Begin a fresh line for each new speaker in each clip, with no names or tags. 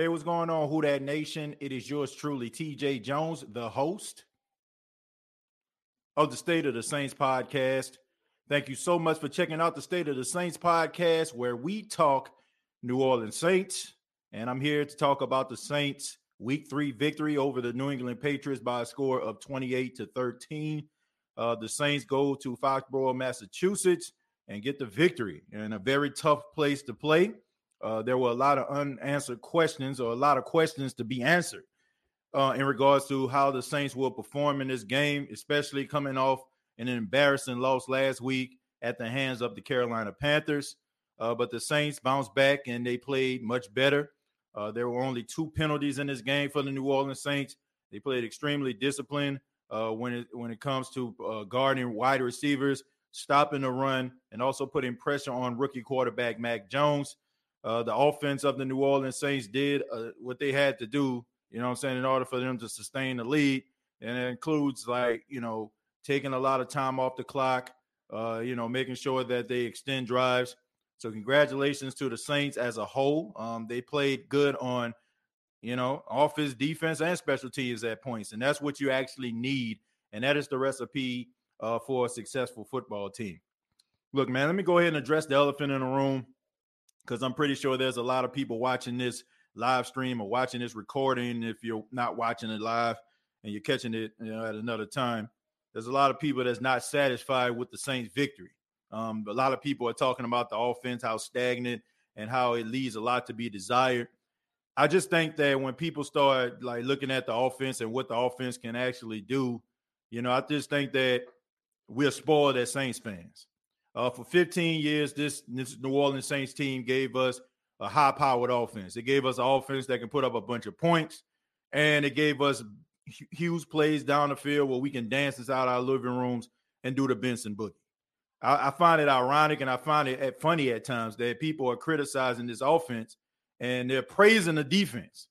Hey, what's going on, Who That Nation? It is yours truly, TJ Jones, the host of the State of the Saints podcast. Thank you so much for checking out the State of the Saints podcast, where we talk New Orleans Saints. And I'm here to talk about the Saints' week three victory over the New England Patriots by a score of 28 to 13. Uh, the Saints go to Foxborough, Massachusetts, and get the victory in a very tough place to play. Uh, there were a lot of unanswered questions or a lot of questions to be answered uh, in regards to how the Saints will perform in this game, especially coming off an embarrassing loss last week at the hands of the Carolina Panthers. Uh, but the Saints bounced back and they played much better. Uh, there were only two penalties in this game for the New Orleans Saints. They played extremely disciplined uh, when it when it comes to uh, guarding wide receivers, stopping the run, and also putting pressure on rookie quarterback Mac Jones. Uh, the offense of the New Orleans Saints did uh, what they had to do, you know what I'm saying, in order for them to sustain the lead. And it includes like, you know, taking a lot of time off the clock, uh, you know, making sure that they extend drives. So congratulations to the Saints as a whole. Um, they played good on, you know, offense, defense, and special teams at points. And that's what you actually need. And that is the recipe uh, for a successful football team. Look, man, let me go ahead and address the elephant in the room because I'm pretty sure there's a lot of people watching this live stream or watching this recording. If you're not watching it live and you're catching it you know, at another time, there's a lot of people that's not satisfied with the Saints' victory. Um, a lot of people are talking about the offense, how stagnant and how it leaves a lot to be desired. I just think that when people start like looking at the offense and what the offense can actually do, you know, I just think that we're spoiled as Saints fans. Uh, for 15 years, this, this New Orleans Saints team gave us a high powered offense. It gave us an offense that can put up a bunch of points, and it gave us huge plays down the field where we can dance out our living rooms and do the Benson boogie. I, I find it ironic and I find it funny at times that people are criticizing this offense and they're praising the defense.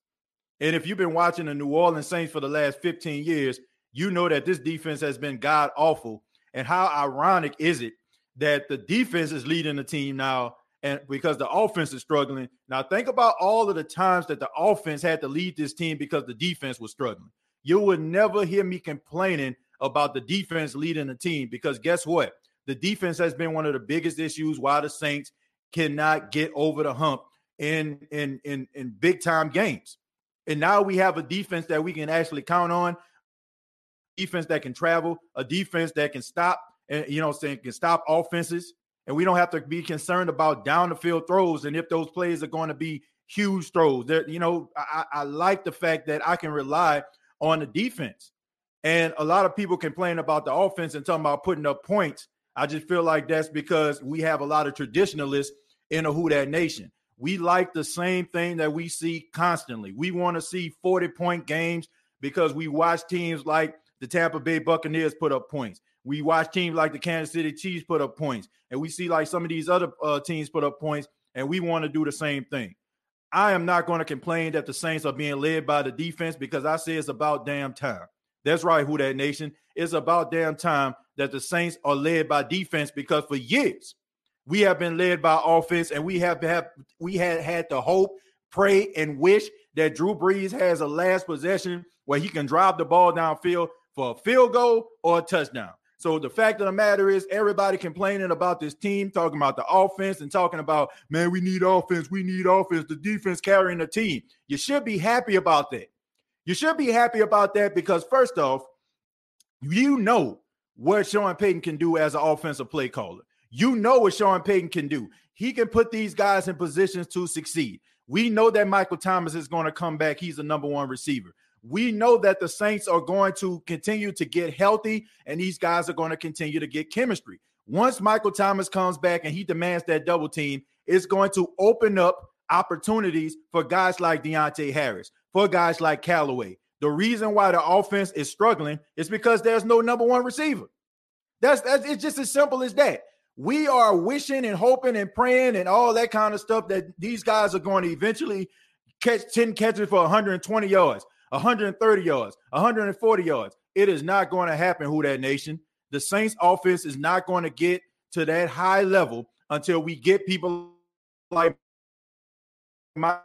And if you've been watching the New Orleans Saints for the last 15 years, you know that this defense has been god awful. And how ironic is it that the defense is leading the team now and because the offense is struggling. Now think about all of the times that the offense had to lead this team because the defense was struggling. You would never hear me complaining about the defense leading the team because guess what? The defense has been one of the biggest issues why the Saints cannot get over the hump in in in in big time games. And now we have a defense that we can actually count on. defense that can travel, a defense that can stop and you know saying can stop offenses. And we don't have to be concerned about down the field throws and if those plays are going to be huge throws. There, you know, I, I like the fact that I can rely on the defense. And a lot of people complain about the offense and talking about putting up points. I just feel like that's because we have a lot of traditionalists in a Who That Nation. We like the same thing that we see constantly. We want to see 40 point games because we watch teams like the Tampa Bay Buccaneers put up points. We watch teams like the Kansas City Chiefs put up points. And we see like some of these other uh, teams put up points, and we want to do the same thing. I am not going to complain that the Saints are being led by the defense because I say it's about damn time. That's right, Who That Nation. It's about damn time that the Saints are led by defense because for years we have been led by offense and we have have we had had to hope, pray, and wish that Drew Brees has a last possession where he can drive the ball downfield for a field goal or a touchdown. So the fact of the matter is, everybody complaining about this team, talking about the offense and talking about, man, we need offense, we need offense, the defense carrying the team. You should be happy about that. You should be happy about that because, first off, you know what Sean Payton can do as an offensive play caller. You know what Sean Payton can do. He can put these guys in positions to succeed. We know that Michael Thomas is going to come back. He's the number one receiver. We know that the Saints are going to continue to get healthy and these guys are going to continue to get chemistry. Once Michael Thomas comes back and he demands that double team, it's going to open up opportunities for guys like Deonte Harris, for guys like Callaway. The reason why the offense is struggling is because there's no number one receiver. That's that's it's just as simple as that. We are wishing and hoping and praying and all that kind of stuff that these guys are going to eventually catch 10 catches for 120 yards. 130 yards, 140 yards. It is not going to happen, who that nation. The Saints offense is not going to get to that high level until we get people like my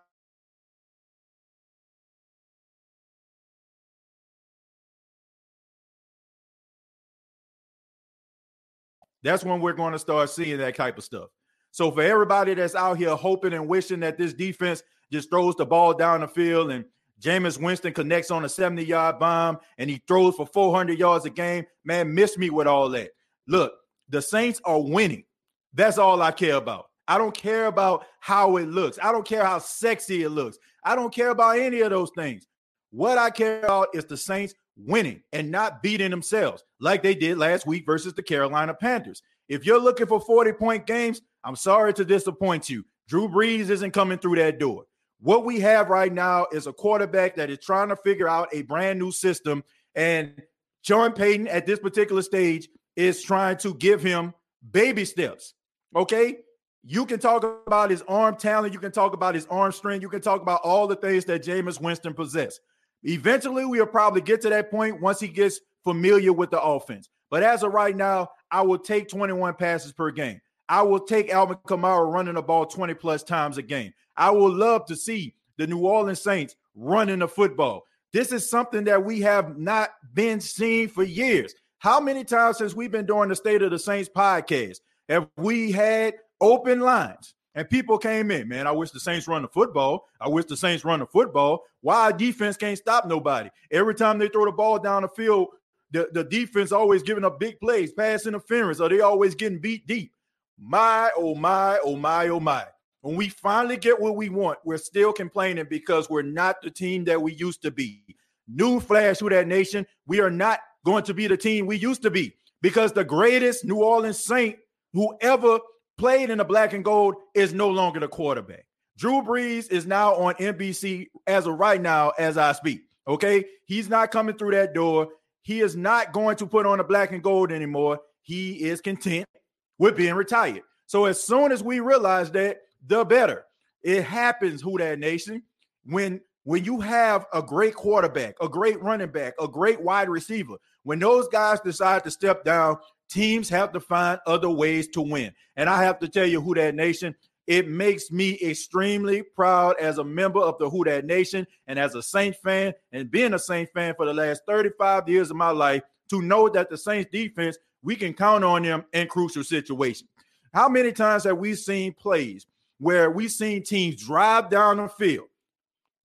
That's when we're going to start seeing that type of stuff. So for everybody that's out here hoping and wishing that this defense just throws the ball down the field and Jameis Winston connects on a 70 yard bomb and he throws for 400 yards a game. Man, miss me with all that. Look, the Saints are winning. That's all I care about. I don't care about how it looks. I don't care how sexy it looks. I don't care about any of those things. What I care about is the Saints winning and not beating themselves like they did last week versus the Carolina Panthers. If you're looking for 40 point games, I'm sorry to disappoint you. Drew Brees isn't coming through that door. What we have right now is a quarterback that is trying to figure out a brand new system. And Sean Payton at this particular stage is trying to give him baby steps. Okay. You can talk about his arm talent. You can talk about his arm strength. You can talk about all the things that Jameis Winston possesses. Eventually, we'll probably get to that point once he gets familiar with the offense. But as of right now, I will take 21 passes per game. I will take Alvin Kamara running the ball 20 plus times a game. I would love to see the New Orleans Saints running the football. This is something that we have not been seeing for years. How many times since we've been doing the State of the Saints podcast have we had open lines and people came in? Man, I wish the Saints run the football. I wish the Saints run the football. Why defense can't stop nobody? Every time they throw the ball down the field, the, the defense always giving up big plays, pass interference, or they always getting beat deep. My, oh my, oh my, oh my. When we finally get what we want, we're still complaining because we're not the team that we used to be. New flash to that nation, we are not going to be the team we used to be because the greatest New Orleans Saint who ever played in the black and gold is no longer the quarterback. Drew Brees is now on NBC as of right now, as I speak. Okay. He's not coming through that door. He is not going to put on the black and gold anymore. He is content with being retired. So as soon as we realize that, the better. It happens, who that nation, when when you have a great quarterback, a great running back, a great wide receiver, when those guys decide to step down, teams have to find other ways to win. And I have to tell you, who that nation, it makes me extremely proud as a member of the Who That Nation and as a Saint fan and being a Saint fan for the last 35 years of my life to know that the Saints defense, we can count on them in crucial situations. How many times have we seen plays where we've seen teams drive down the field,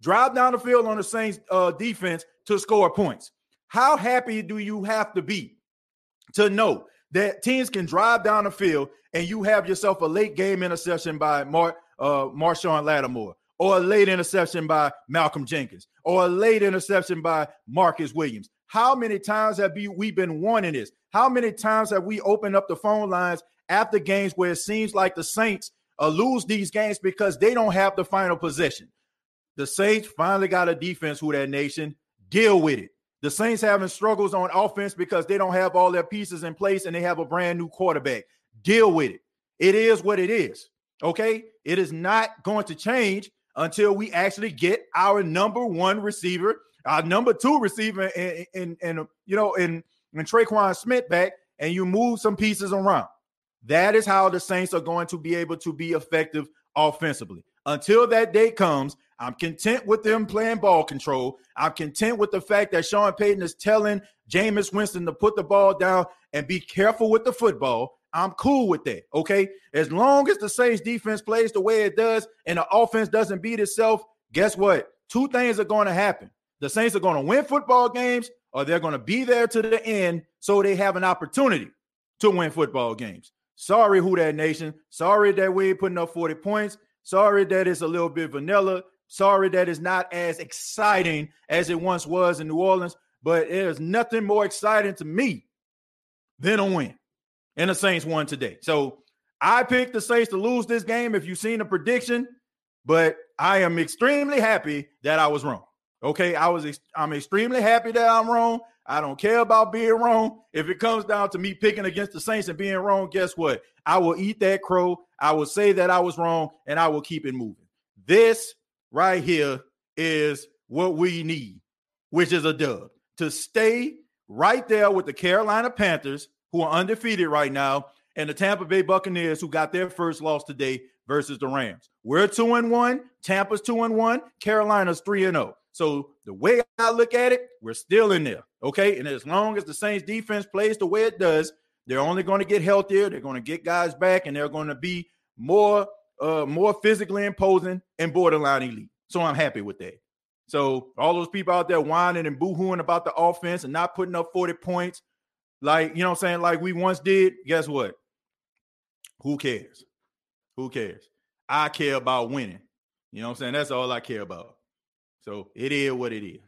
drive down the field on the Saints uh, defense to score points. How happy do you have to be to know that teams can drive down the field and you have yourself a late game interception by Mar- uh, Marshon Lattimore, or a late interception by Malcolm Jenkins, or a late interception by Marcus Williams? How many times have we been warning this? How many times have we opened up the phone lines after games where it seems like the Saints uh, lose these games because they don't have the final possession? The Saints finally got a defense who that nation deal with it. The Saints having struggles on offense because they don't have all their pieces in place and they have a brand new quarterback. Deal with it. It is what it is. Okay. It is not going to change until we actually get our number one receiver our number two receiver and and, and you know and and Tre'Quan Smith back, and you move some pieces around. That is how the Saints are going to be able to be effective offensively. Until that day comes, I'm content with them playing ball control. I'm content with the fact that Sean Payton is telling Jameis Winston to put the ball down and be careful with the football. I'm cool with that. Okay. As long as the Saints defense plays the way it does and the offense doesn't beat itself, guess what? Two things are going to happen the Saints are going to win football games or they're going to be there to the end so they have an opportunity to win football games. Sorry, who that nation. Sorry that we ain't putting up 40 points. Sorry that it's a little bit vanilla. Sorry that it's not as exciting as it once was in New Orleans. But there's nothing more exciting to me than a win. And the Saints won today. So I picked the Saints to lose this game if you've seen the prediction, but I am extremely happy that I was wrong. Okay, I was I'm extremely happy that I'm wrong. I don't care about being wrong. If it comes down to me picking against the Saints and being wrong, guess what? I will eat that crow. I will say that I was wrong and I will keep it moving. This right here is what we need, which is a dub to stay right there with the Carolina Panthers, who are undefeated right now, and the Tampa Bay Buccaneers, who got their first loss today versus the Rams. We're two and one. Tampa's two and one. Carolina's three and zero. Oh. So the way I look at it, we're still in there. Okay. And as long as the Saints defense plays the way it does, they're only going to get healthier. They're going to get guys back and they're going to be more uh more physically imposing and borderline elite. So I'm happy with that. So all those people out there whining and boohooing about the offense and not putting up 40 points, like you know I'm saying, like we once did, guess what? Who cares? Who cares? I care about winning. You know what I'm saying? That's all I care about. So it is what it is.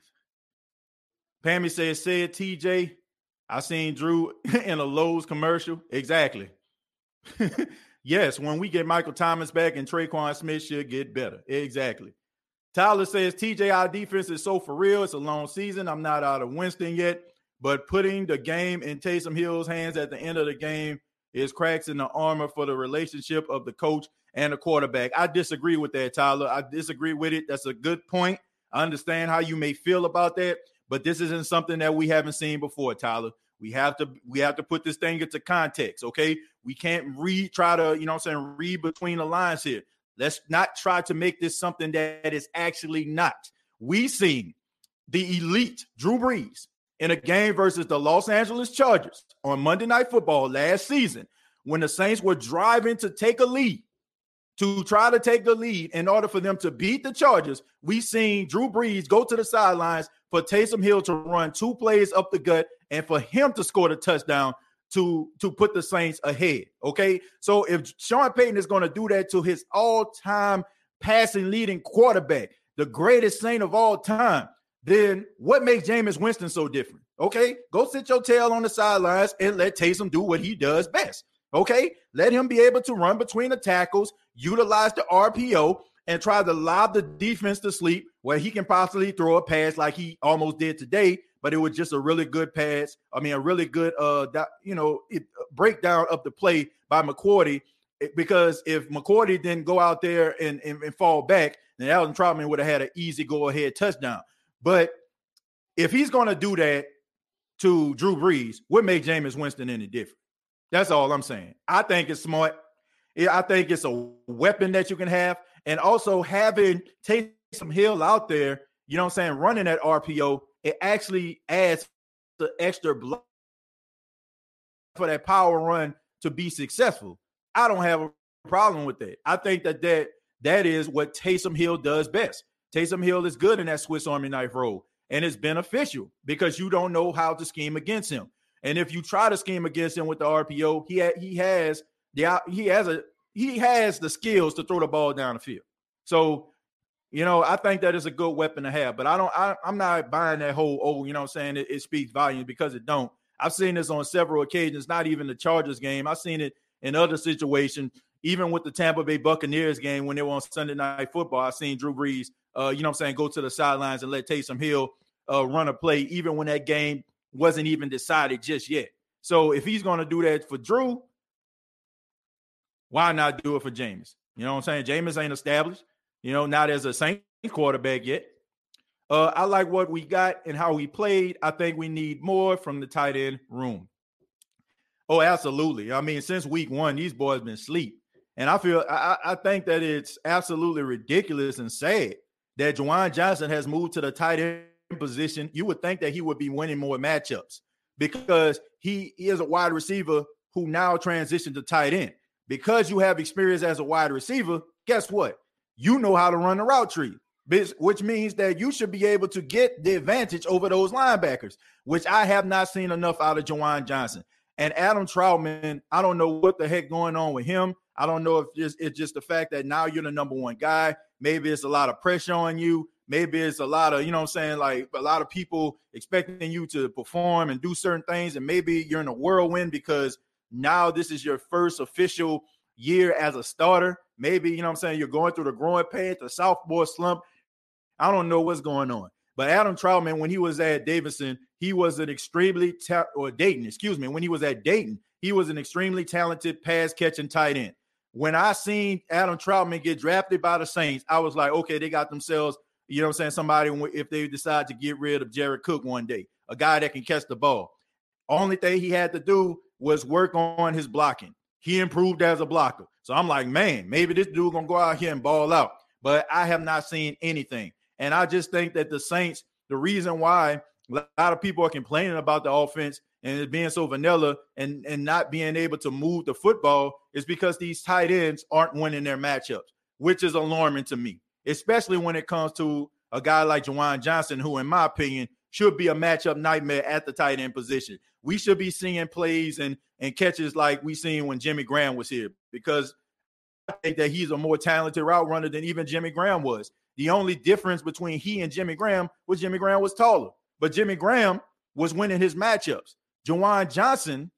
Pammy says, "Say it, TJ. I seen Drew in a Lowe's commercial. Exactly. yes, when we get Michael Thomas back and Tre'Quan Smith should get better. Exactly. Tyler says, TJ, our defense is so for real. It's a long season. I'm not out of Winston yet, but putting the game in Taysom Hill's hands at the end of the game is cracks in the armor for the relationship of the coach and the quarterback. I disagree with that, Tyler. I disagree with it. That's a good point. I understand how you may feel about that, but this isn't something that we haven't seen before, Tyler. We have to we have to put this thing into context, okay? We can't read try to, you know I'm saying, read between the lines here. Let's not try to make this something that is actually not. We seen the elite Drew Brees in a game versus the Los Angeles Chargers on Monday Night Football last season when the Saints were driving to take a lead to try to take the lead in order for them to beat the Chargers, we seen Drew Brees go to the sidelines for Taysom Hill to run two plays up the gut and for him to score the touchdown to to put the Saints ahead. Okay, so if Sean Payton is going to do that to his all-time passing leading quarterback, the greatest Saint of all time, then what makes Jameis Winston so different? Okay, go sit your tail on the sidelines and let Taysom do what he does best. Okay, let him be able to run between the tackles, utilize the RPO, and try to lob the defense to sleep where he can possibly throw a pass like he almost did today. But it was just a really good pass. I mean, a really good, uh, you know, it, uh, breakdown of the play by McCourty. Because if McCourty didn't go out there and, and, and fall back, then Adam Trautman would have had an easy go ahead touchdown. But if he's going to do that to Drew Brees, what made Jameis Winston any different? That's all I'm saying. I think it's smart. I think it's a weapon that you can have. And also having Taysom Hill out there, you know what I'm saying, running that RPO, it actually adds the extra block for that power run to be successful. I don't have a problem with that. I think that that, that is what Taysom Hill does best. Taysom Hill is good in that Swiss Army knife role. and it's beneficial because you don't know how to scheme against him. And if you try to scheme against him with the RPO, he ha- he has the he has a he has the skills to throw the ball down the field. So, you know, I think that is a good weapon to have. But I don't I, am not buying that whole oh, you know I'm saying it, it speaks volumes because it don't. I've seen this on several occasions, not even the Chargers game. I've seen it in other situations, even with the Tampa Bay Buccaneers game when they were on Sunday night football. I've seen Drew Brees, uh, you know I'm saying, go to the sidelines and let Taysom Hill uh, run a play, even when that game wasn't even decided just yet. So if he's going to do that for Drew, why not do it for James? You know what I'm saying? James ain't established, you know, not as a Saint quarterback yet. Uh, I like what we got and how we played. I think we need more from the tight end room. Oh, absolutely. I mean, since week one, these boys been sleep. And I feel I, I think that it's absolutely ridiculous and sad that Juwan Johnson has moved to the tight end position, you would think that he would be winning more matchups because he is a wide receiver who now transitioned to tight end. Because you have experience as a wide receiver, guess what? You know how to run the route tree, which means that you should be able to get the advantage over those linebackers, which I have not seen enough out of Juwan Johnson. And Adam Trautman, I don't know what the heck going on with him. I don't know if it's, it's just the fact that now you're the number one guy. Maybe it's a lot of pressure on you. Maybe it's a lot of, you know I'm saying, like a lot of people expecting you to perform and do certain things. And maybe you're in a whirlwind because now this is your first official year as a starter. Maybe, you know I'm saying, you're going through the growing pain, the sophomore slump. I don't know what's going on. But Adam Trautman when he was at Davidson, he was an extremely ta- or Dayton, excuse me, when he was at Dayton, he was an extremely talented pass catching tight end. When I seen Adam Trautman get drafted by the Saints, I was like, okay, they got themselves you know what I'm saying? Somebody if they decide to get rid of Jared Cook one day, a guy that can catch the ball. Only thing he had to do was work on his blocking. He improved as a blocker. So I'm like, man, maybe this dude gonna go out here and ball out. But I have not seen anything. And I just think that the Saints, the reason why a lot of people are complaining about the offense and it being so vanilla and, and not being able to move the football is because these tight ends aren't winning their matchups, which is alarming to me especially when it comes to a guy like Juwan Johnson, who, in my opinion, should be a matchup nightmare at the tight end position. We should be seeing plays and and catches like we seen when Jimmy Graham was here because I think that he's a more talented route runner than even Jimmy Graham was. The only difference between he and Jimmy Graham was Jimmy Graham was taller, but Jimmy Graham was winning his matchups. Juwan Johnson,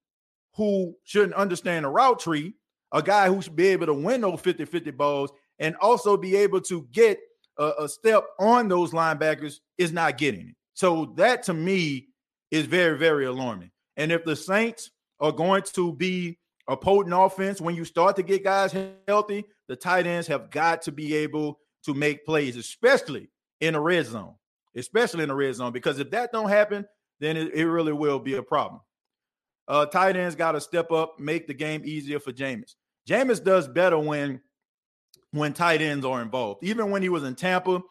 who shouldn't understand a route tree, a guy who should be able to win those 50 50 balls, and also be able to get a, a step on those linebackers is not getting it. So that to me is very, very alarming. And if the Saints are going to be a potent offense when you start to get guys healthy, the tight ends have got to be able to make plays, especially in the red zone, especially in the red zone, because if that don't happen, then it, it really will be a problem. Uh, tight ends got to step up, make the game easier for Jameis. Jameis does better when when tight ends are involved. Even when he was in Tampa,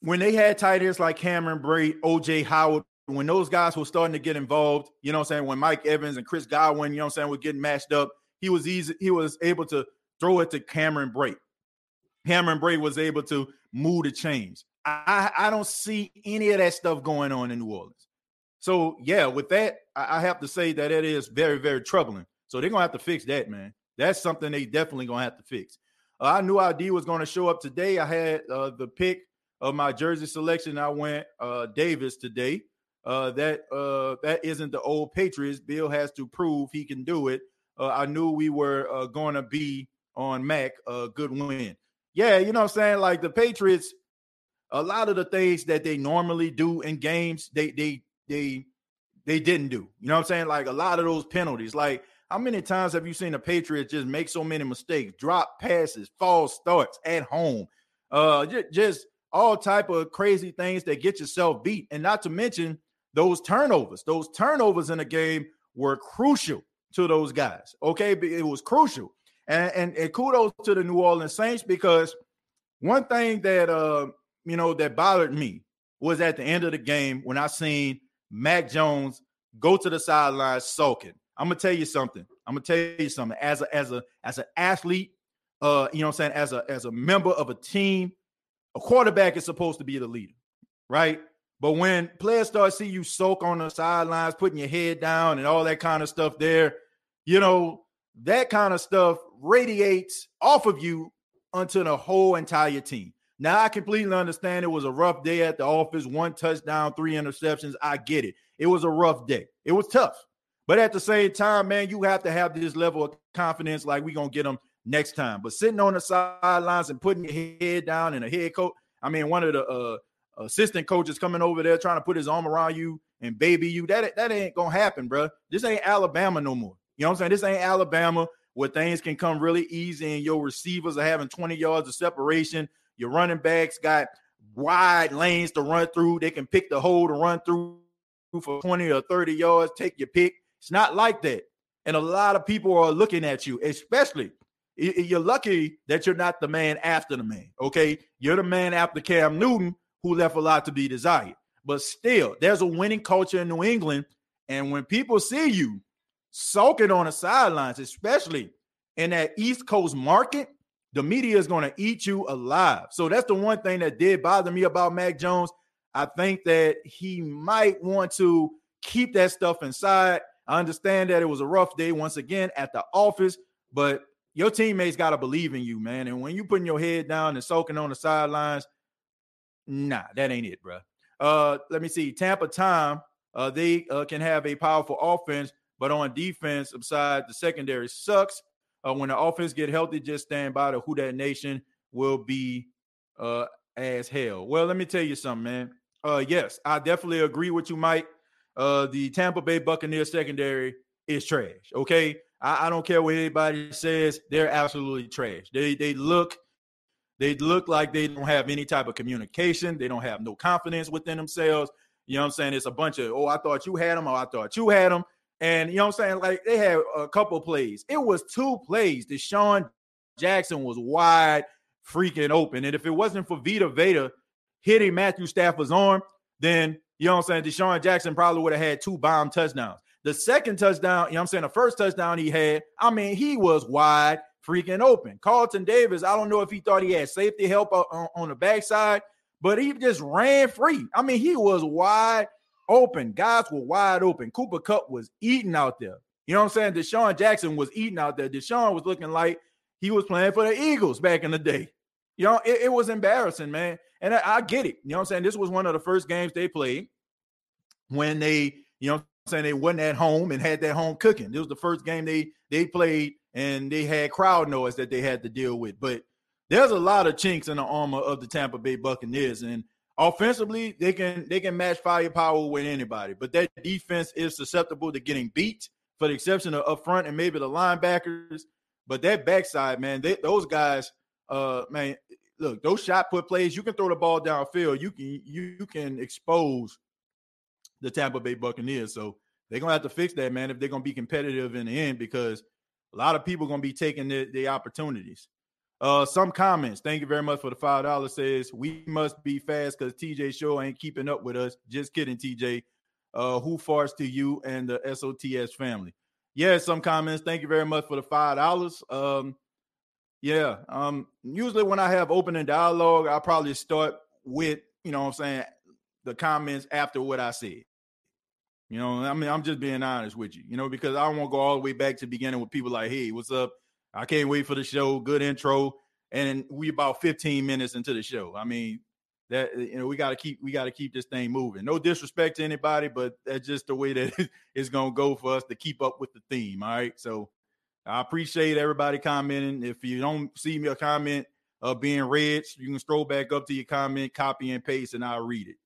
when they had tight ends like Cameron Brate, OJ Howard, when those guys were starting to get involved, you know what I'm saying? When Mike Evans and Chris Godwin, you know what I'm saying, were getting matched up, he was easy, he was able to throw it to Cameron Brate. Cameron Brate was able to move the chains. I, I don't see any of that stuff going on in New Orleans. So yeah, with that, I have to say that it is very, very troubling. So they're gonna have to fix that, man. That's something they definitely gonna have to fix. Uh, I knew ID was going to show up today. I had uh, the pick of my jersey selection. I went uh, Davis today. Uh, that uh, that isn't the old Patriots. Bill has to prove he can do it. Uh, I knew we were going to be on Mac. A good win. Yeah, you know what I'm saying. Like the Patriots, a lot of the things that they normally do in games, they they they they didn't do. You know what I'm saying? Like a lot of those penalties. Like how many times have you seen the Patriots just make so many mistakes, drop passes, false starts at home, uh, just, all type of crazy things that get yourself beat, and not to mention those turnovers. Those turnovers in the game were crucial to those guys. Okay, it was crucial, and and, and kudos to the New Orleans Saints because one thing that uh you know that bothered me was at the end of the game when I seen Mac Jones go to the sideline sulking. I'm gonna tell you something. I'm gonna tell you something. As a as a as an athlete, uh, you know what I'm saying, as a as a member of a team, a quarterback is supposed to be the leader, right? But when players start see you soak on the sidelines, putting your head down and all that kind of stuff there, you know, that kind of stuff radiates off of you onto the whole entire team. Now I completely understand it was a rough day at the office, one touchdown, three interceptions. I get it. It was a rough day. It was tough. But at the same time, man, you have to have this level of confidence like we're going to get them next time. But sitting on the sidelines and putting your head down and a head coach, I mean, one of the uh, assistant coaches coming over there trying to put his arm around you and baby you, that, that ain't going to happen, bro. This ain't Alabama no more. You know what I'm saying? This ain't Alabama where things can come really easy and your receivers are having 20 yards of separation. Your running backs got wide lanes to run through. They can pick the hole to run through for 20 or 30 yards. Take your pick. It's not like that. And a lot of people are looking at you, especially you're lucky that you're not the man after the man. Okay. You're the man after Cam Newton, who left a lot to be desired. But still, there's a winning culture in New England. And when people see you soaking on the sidelines, especially in that East Coast market, the media is going to eat you alive. So that's the one thing that did bother me about Mac Jones. I think that he might want to keep that stuff inside. I understand that it was a rough day once again at the office, but your teammates got to believe in you, man. And when you putting your head down and soaking on the sidelines, nah, that ain't it, bro. Uh, let me see. Tampa time, uh, they uh, can have a powerful offense, but on defense, beside the secondary sucks. Uh, when the offense get healthy, just stand by the who that nation will be uh as hell. Well, let me tell you something, man. Uh, yes, I definitely agree with you, Mike. Uh, the Tampa Bay Buccaneers secondary is trash. Okay, I, I don't care what anybody says; they're absolutely trash. They they look they look like they don't have any type of communication. They don't have no confidence within themselves. You know what I'm saying? It's a bunch of, oh, I thought you had them, or I thought you had them. And you know what I'm saying? Like they had a couple plays. It was two plays. DeSean Jackson was wide freaking open. And if it wasn't for Vita Vea hitting Matthew Stafford's arm, then you know what I'm saying? DeSean Jackson probably would have had two bomb touchdowns. The second touchdown, you know what I'm saying? The first touchdown he had, I mean, he was wide freaking open. Carlton Davis, I don't know if he thought he had safety help on, on the backside, but he just ran free. I mean, he was wide open. Guys were wide open. Cooper Kupp was eating out there. You know what I'm saying? DeSean Jackson was eating out there. DeSean was looking like he was playing for the Eagles back in the day. You know, it, it was embarrassing, man. And I, I, get it. You know what I'm saying? This was one of the first games they played when they, you know what I'm saying, they wasn't at home and had that home cooking. This was the first game they they played and they had crowd noise that they had to deal with. But there's a lot of chinks in the armor of the Tampa Bay Buccaneers. And offensively, they can they can match firepower with anybody. But that defense is susceptible to getting beat, for the exception of up front and maybe the linebackers. But that backside, man, they, those guys, uh, man, look, those shot put plays, you can throw the ball downfield. You can you, can expose the Tampa Bay Buccaneers. So they're gonna have to fix that, man, if they're gonna be competitive in the end, because a lot of people are gonna be taking the, the opportunities. Uh, some comments. Thank you very much for the five dollars. Says we must be fast because TJ Show ain't keeping up with us. Just kidding, TJ. Uh, who farts to you and the SOTS family? Yeah, some comments. Thank you very much for the five dollars. Um, yeah. Um, usually when I have opening dialogue, I probably start with you know what I'm saying the comments after what I said. You know, I mean, I'm just being honest with you, you know, because I to go all the way back to the beginning with people like, hey, what's up? I can't wait for the show. Good intro. And we about 15 minutes into the show. I mean, that you know, we gotta keep we gotta keep this thing moving. No disrespect to anybody, but that's just the way that it's gonna go for us to keep up with the theme. All right. So I appreciate everybody commenting. If you don't see me a comment uh, being read, you can scroll back up to your comment, copy and paste, and I'll read it.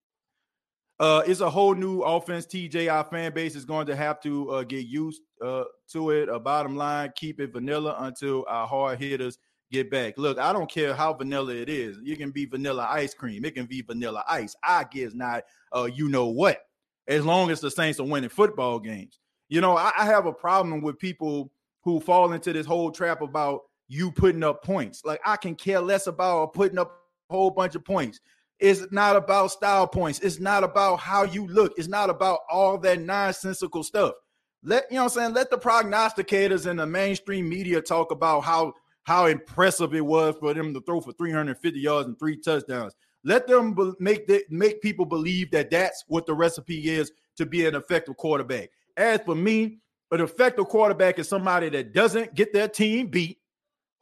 Uh, it's a whole new offense. TJ, our fan base is going to have to uh, get used uh, to it. A bottom line, keep it vanilla until our hard hitters get back. Look, I don't care how vanilla it is. You can be vanilla ice cream. It can be vanilla ice. I guess not. Uh, you know what? As long as the Saints are winning football games. You know, I, I have a problem with people who fall into this whole trap about you putting up points. Like I can care less about putting up a whole bunch of points. It's not about style points. It's not about how you look. It's not about all that nonsensical stuff. Let you know what I'm saying. Let the prognosticators and the mainstream media talk about how how impressive it was for them to throw for 350 yards and three touchdowns. Let them be- make the, make people believe that that's what the recipe is to be an effective quarterback. As for me, an effective quarterback is somebody that doesn't get their team beat,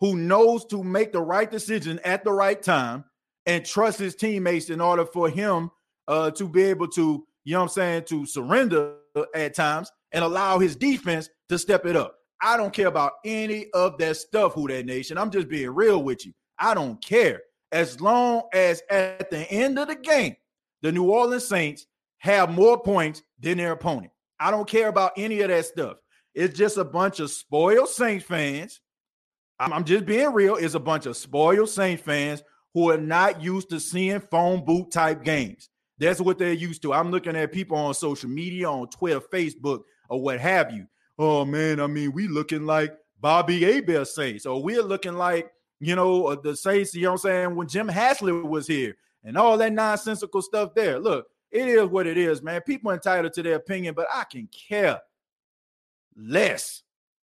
who knows to make the right decision at the right time, and trusts his teammates in order for him uh, to be able to, you know what I'm saying, to surrender at times and allow his defense to step it up. I don't care about any of that stuff, who that nation. I'm just being real with you. I don't care. As long as at the end of the game, the New Orleans Saints have more points than their opponent. I don't care about any of that stuff. It's just a bunch of spoiled Saints fans. I'm just being real. It's a bunch of spoiled Saints fans who are not used to seeing phone boot type games. That's what they're used to. I'm looking at people on social media, on Twitter, Facebook, or what have you. Oh man, I mean, we looking like Bobby Hebert Saints, or we're looking like you know uh, the Saints. You know what I'm saying? When Jim Haslett was here, and all that nonsensical stuff there. Look, it is what it is, man. People entitled to their opinion, but I can care less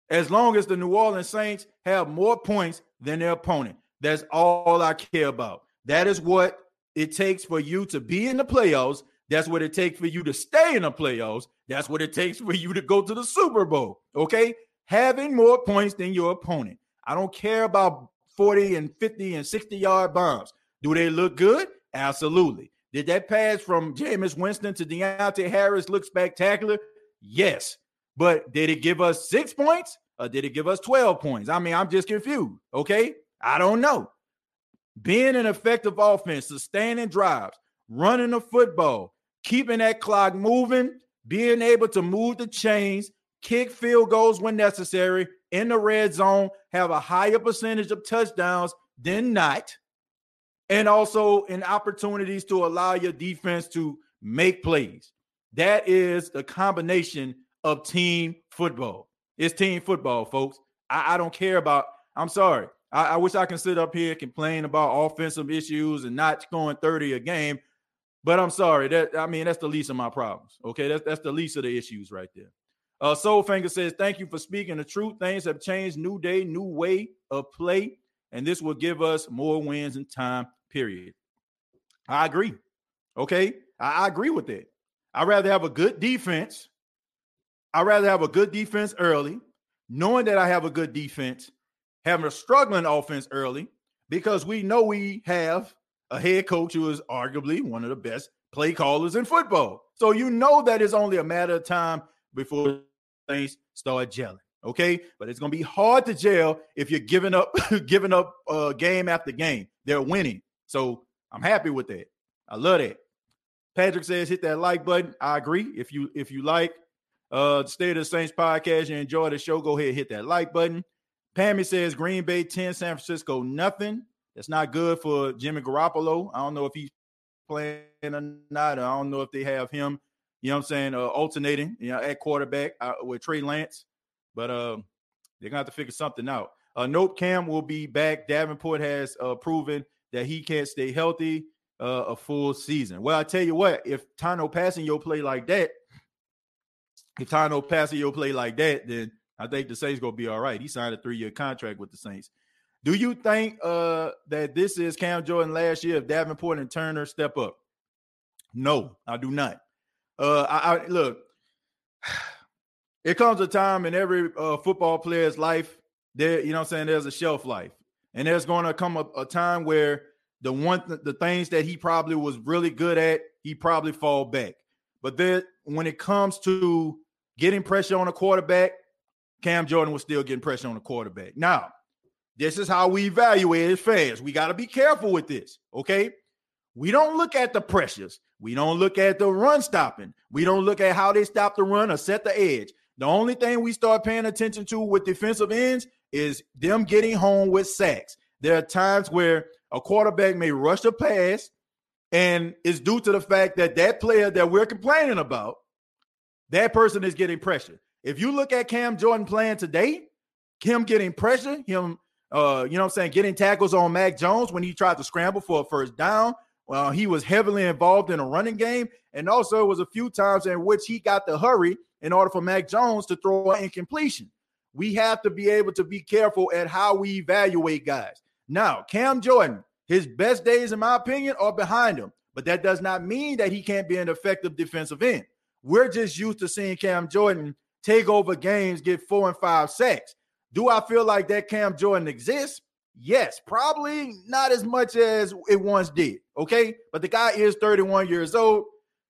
as long as the New Orleans Saints have more points than their opponent. That's all I care about. That is what it takes for you to be in the playoffs. That's what it takes for you to stay in the playoffs. That's what it takes for you to go to the Super Bowl. Okay. Having more points than your opponent. I don't care about 40 and 50 and 60 yard bombs. Do they look good? Absolutely. Did that pass from Jameis Winston to Deonte Harris look spectacular? Yes. But did it give us six points or did it give us 12 points? I mean, I'm just confused. Okay. I don't know. Being an effective offense, sustaining drives, running the football, keeping that clock moving, being able to move the chains, kick field goals when necessary in the red zone, have a higher percentage of touchdowns than not, and also in opportunities to allow your defense to make plays. That is the combination of team football. It's team football, folks. I, I don't care about, I'm sorry. I, I, wish I can sit up here and complain about offensive issues and not scoring 30 a game. But I'm sorry. That I mean, that's the least of my problems. Okay. That's that's the least of the issues right there. Uh Soulfinger says, Thank you for speaking the truth. Things have changed. New day, new way of play. And this will give us more wins in time, period. I agree. Okay. I, agree with that. I'd rather have a good defense. I'd rather have a good defense early, knowing that I have a good defense having a struggling offense early because we know we have a head coach who is arguably one of the best play callers in football. So you know that it's only a matter of time before things start gelling. Okay, but it's gonna be hard to jail if you're giving up, giving up uh, game after game. They're winning, so I'm happy with that. I love that. Patrick says, hit that like button. I agree. If you if you like uh the State of the Saints podcast, you enjoy the show, go ahead hit that like button. Pammy says Green Bay 10, San Francisco nothing. That's not good for Jimmy Garoppolo. I don't know if he's playing or not. I don't know if they have him, you know what I'm saying, uh, alternating, you know, at quarterback uh, with Trey Lance. But uh, they're to have to figure something out. Uh, nope, Cam will be back. Davenport has uh, proven that he can't stay healthy uh, a full season. Well, I tell you what, if Tanoh Kpassagnon play like that, if Tanoh Kpassagnon play like that, then I think the Saints gonna be all right. He signed a three year contract with the Saints. Do you think uh, that this is Cam Jordan last year if Davenport and Turner step up? No, I do not. Uh, I, I look. It comes a time in every uh, football player's life. There, you know, I'm saying there's a shelf life, and there's going to come a, a time where the one th- the things that he probably was really good at, he probably fall back. But then when it comes to getting pressure on a quarterback, Cam Jordan was still getting pressure on the quarterback. Now, this is how we evaluate as fans. We got to be careful with this, okay? We don't look at the pressures. We don't look at the run stopping. We don't look at how they stop the run or set the edge. The only thing we start paying attention to with defensive ends is them getting home with sacks. There are times where a quarterback may rush a pass, and it's due to the fact that that player that we're complaining about, that person is getting pressure. If you look at Cam Jordan playing today, him getting pressure, him, uh, you know I'm saying, getting tackles on Mac Jones when he tried to scramble for a first down. Well, he was heavily involved in a running game. And also, it was a few times in which he got the hurry in order for Mac Jones to throw an incompletion. We have to be able to be careful at how we evaluate guys. Now, Cam Jordan His best days, in my opinion, are behind him. But that does not mean that he can't be an effective defensive end. We're just used to seeing Cam Jordan take over games, get four and five sacks. Do I feel like that Cam Jordan exists? Yes, probably not as much as it once did. Okay. But the guy is 31 years old.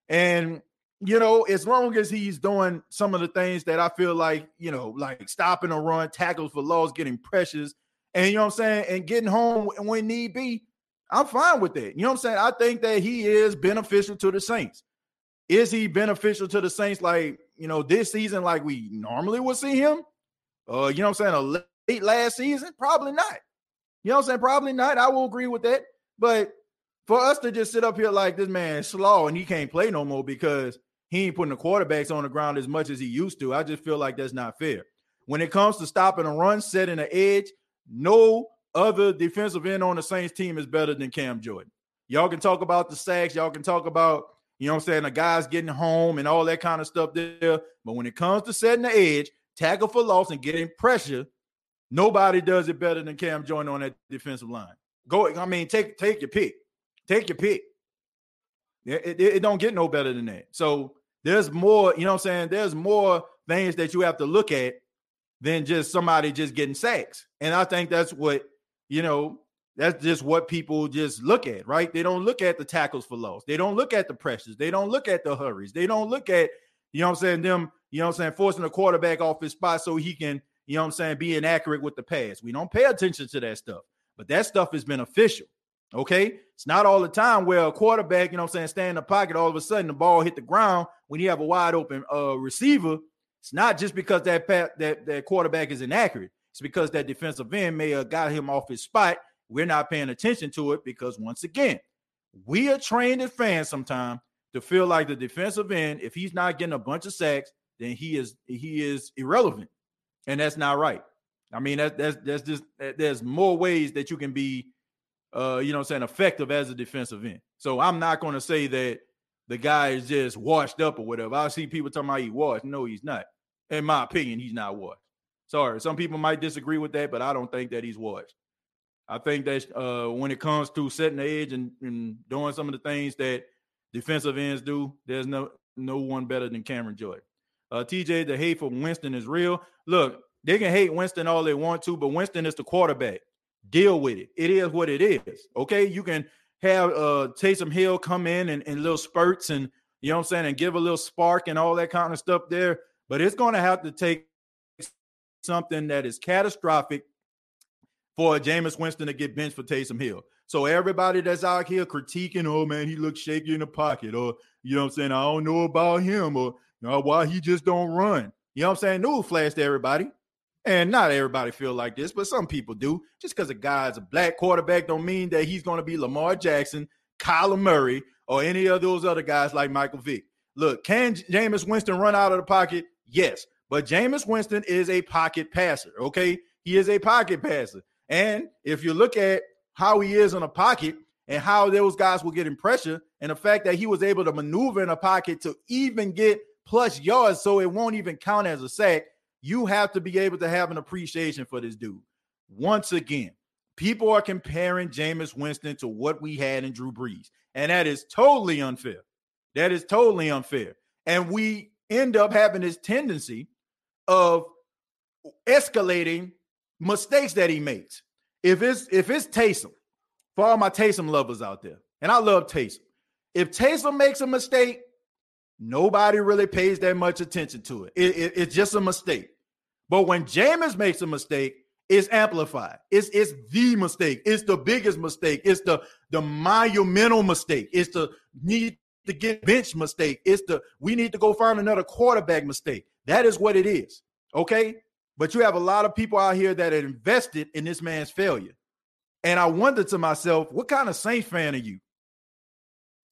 And, you know, as long as he's doing some of the things that I feel like, you know, like stopping a run, tackles for loss, getting pressures, and you know what I'm saying, and getting home when need be, I'm fine with that. You know what I'm saying? I think that he is beneficial to the Saints. Is he beneficial to the Saints like, you know, this season like we normally would see him? Uh, you know what I'm saying? A late last season? Probably not. You know what I'm saying? Probably not. I will agree with that. But for us to just sit up here like this man slow and he can't play no more because he ain't putting the quarterbacks on the ground as much as he used to, I just feel like that's not fair. When it comes to stopping a run, setting the edge, no other defensive end on the Saints team is better than Cam Jordan. Y'all can talk about the sacks, y'all can talk about, you know what I'm saying, the guys getting home and all that kind of stuff there. But when it comes to setting the edge, tackle for loss, and getting pressure, Nobody does it better than Cam Jordan on that defensive line. Go, I mean, take take your pick. Take your pick. It, it, it, don't get no better than that. So there's more, you know what I'm saying? There's more things that you have to look at than just somebody just getting sacks. And I think that's what, you know, that's just what people just look at, right? They don't look at the tackles for loss. They don't look at the pressures. They don't look at the hurries. They don't look at, you know what I'm saying, them, you know what I'm saying, forcing the quarterback off his spot so he can you know what I'm saying, being accurate with the pass. We don't pay attention to that stuff, but that stuff is beneficial. Okay. It's not all the time where a quarterback, you know what I'm saying, stay in the pocket, all of a sudden the ball hit the ground when you have a wide open uh, receiver. It's not just because that that that quarterback is inaccurate. It's because that defensive end may have got him off his spot. We're not paying attention to it because once again, we are trained as fans sometimes to feel like the defensive end, if he's not getting a bunch of sacks, then he is he is irrelevant and that's not right. I mean, that's that's that's just there's more ways that you can be, uh, you know, I'm saying effective as a defensive end. So I'm not going to say that the guy is just washed up or whatever. I see people talking about he washed. No, he's not. In my opinion, he's not washed. Sorry, some people might disagree with that, but I don't think that he's washed. I think that uh, when it comes to setting the edge and, and doing some of the things that defensive ends do, there's no no one better than Cameron Jordan. Uh, TJ, the hate for Winston is real. Look, they can hate Winston all they want to, but Winston is the quarterback. Deal with it. It is what it is. Okay. You can have uh Taysom Hill come in and, and little spurts and you know what I'm saying, and give a little spark and all that kind of stuff there. But it's to have to take something that is catastrophic for Jameis Winston to get benched for Taysom Hill. So everybody that's out here critiquing, oh man, he looks shaky in the pocket, or you know what I'm saying, I don't know about him, or know, why he just don't run. You know what I'm saying? News flash to everybody. And not everybody feel like this, but some people do. Just because a guy's a black quarterback don't mean that he's going to be Lamar Jackson, Kyler Murray, or any of those other guys like Michael Vick. Look, can Jameis Winston run out of the pocket? Yes. But Jameis Winston is a pocket passer, okay? He is a pocket passer. And if you look at how he is in a pocket and how those guys were getting pressure, and the fact that he was able to maneuver in a pocket to even get plus yards, so it won't even count as a sack. You have to be able to have an appreciation for this dude. Once again, people are comparing Jameis Winston to what we had in Drew Brees, and that is totally unfair. That is totally unfair. And we end up having this tendency of escalating mistakes that he makes. If it's if it's Taysom, for all my Taysom lovers out there, and I love Taysom. If Taysom makes a mistake, Nobody really pays that much attention to it. it, it it's just a mistake. But when Jameis makes a mistake, it's amplified. It's it's the mistake. It's the biggest mistake. It's the the monumental mistake. It's the need to get bench mistake. It's the we need to go find another quarterback mistake. That is what it is. Okay. But you have a lot of people out here that are invested in this man's failure. And I wonder to myself, what kind of Saints fan are you?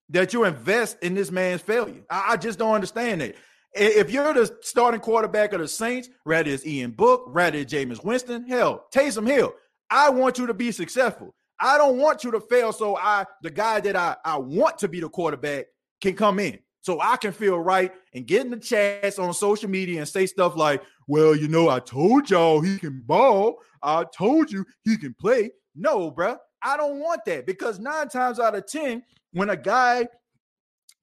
That you invest in this man's failure. I, I just don't understand that. If you're the starting quarterback of the Saints, rather it's Ian Book, rather it's Jameis Winston, hell, Taysom Hill, I want you to be successful. I don't want you to fail. So I, the guy that I, I want to be the quarterback, can come in. So I can feel right and get in the chats on social media and say stuff like, well, you know, I told y'all he can ball. I told you he can play. No, bruh. I don't want that because nine times out of 10, when a guy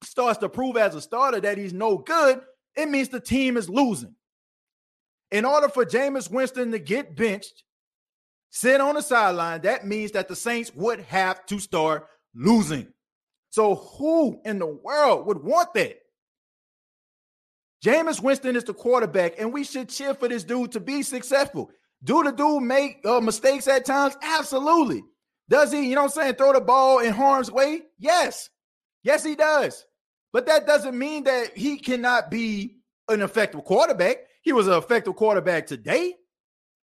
starts to prove as a starter that he's no good, it means the team is losing. In order for Jameis Winston to get benched, sit on the sideline, that means that the Saints would have to start losing. So, who in the world would want that? Jameis Winston is the quarterback, and we should cheer for this dude to be successful. Do the dude make uh, mistakes at times? Absolutely. Does he, you know what I'm saying, throw the ball in harm's way? Yes. Yes, he does. But that doesn't mean that he cannot be an effective quarterback. He was an effective quarterback today.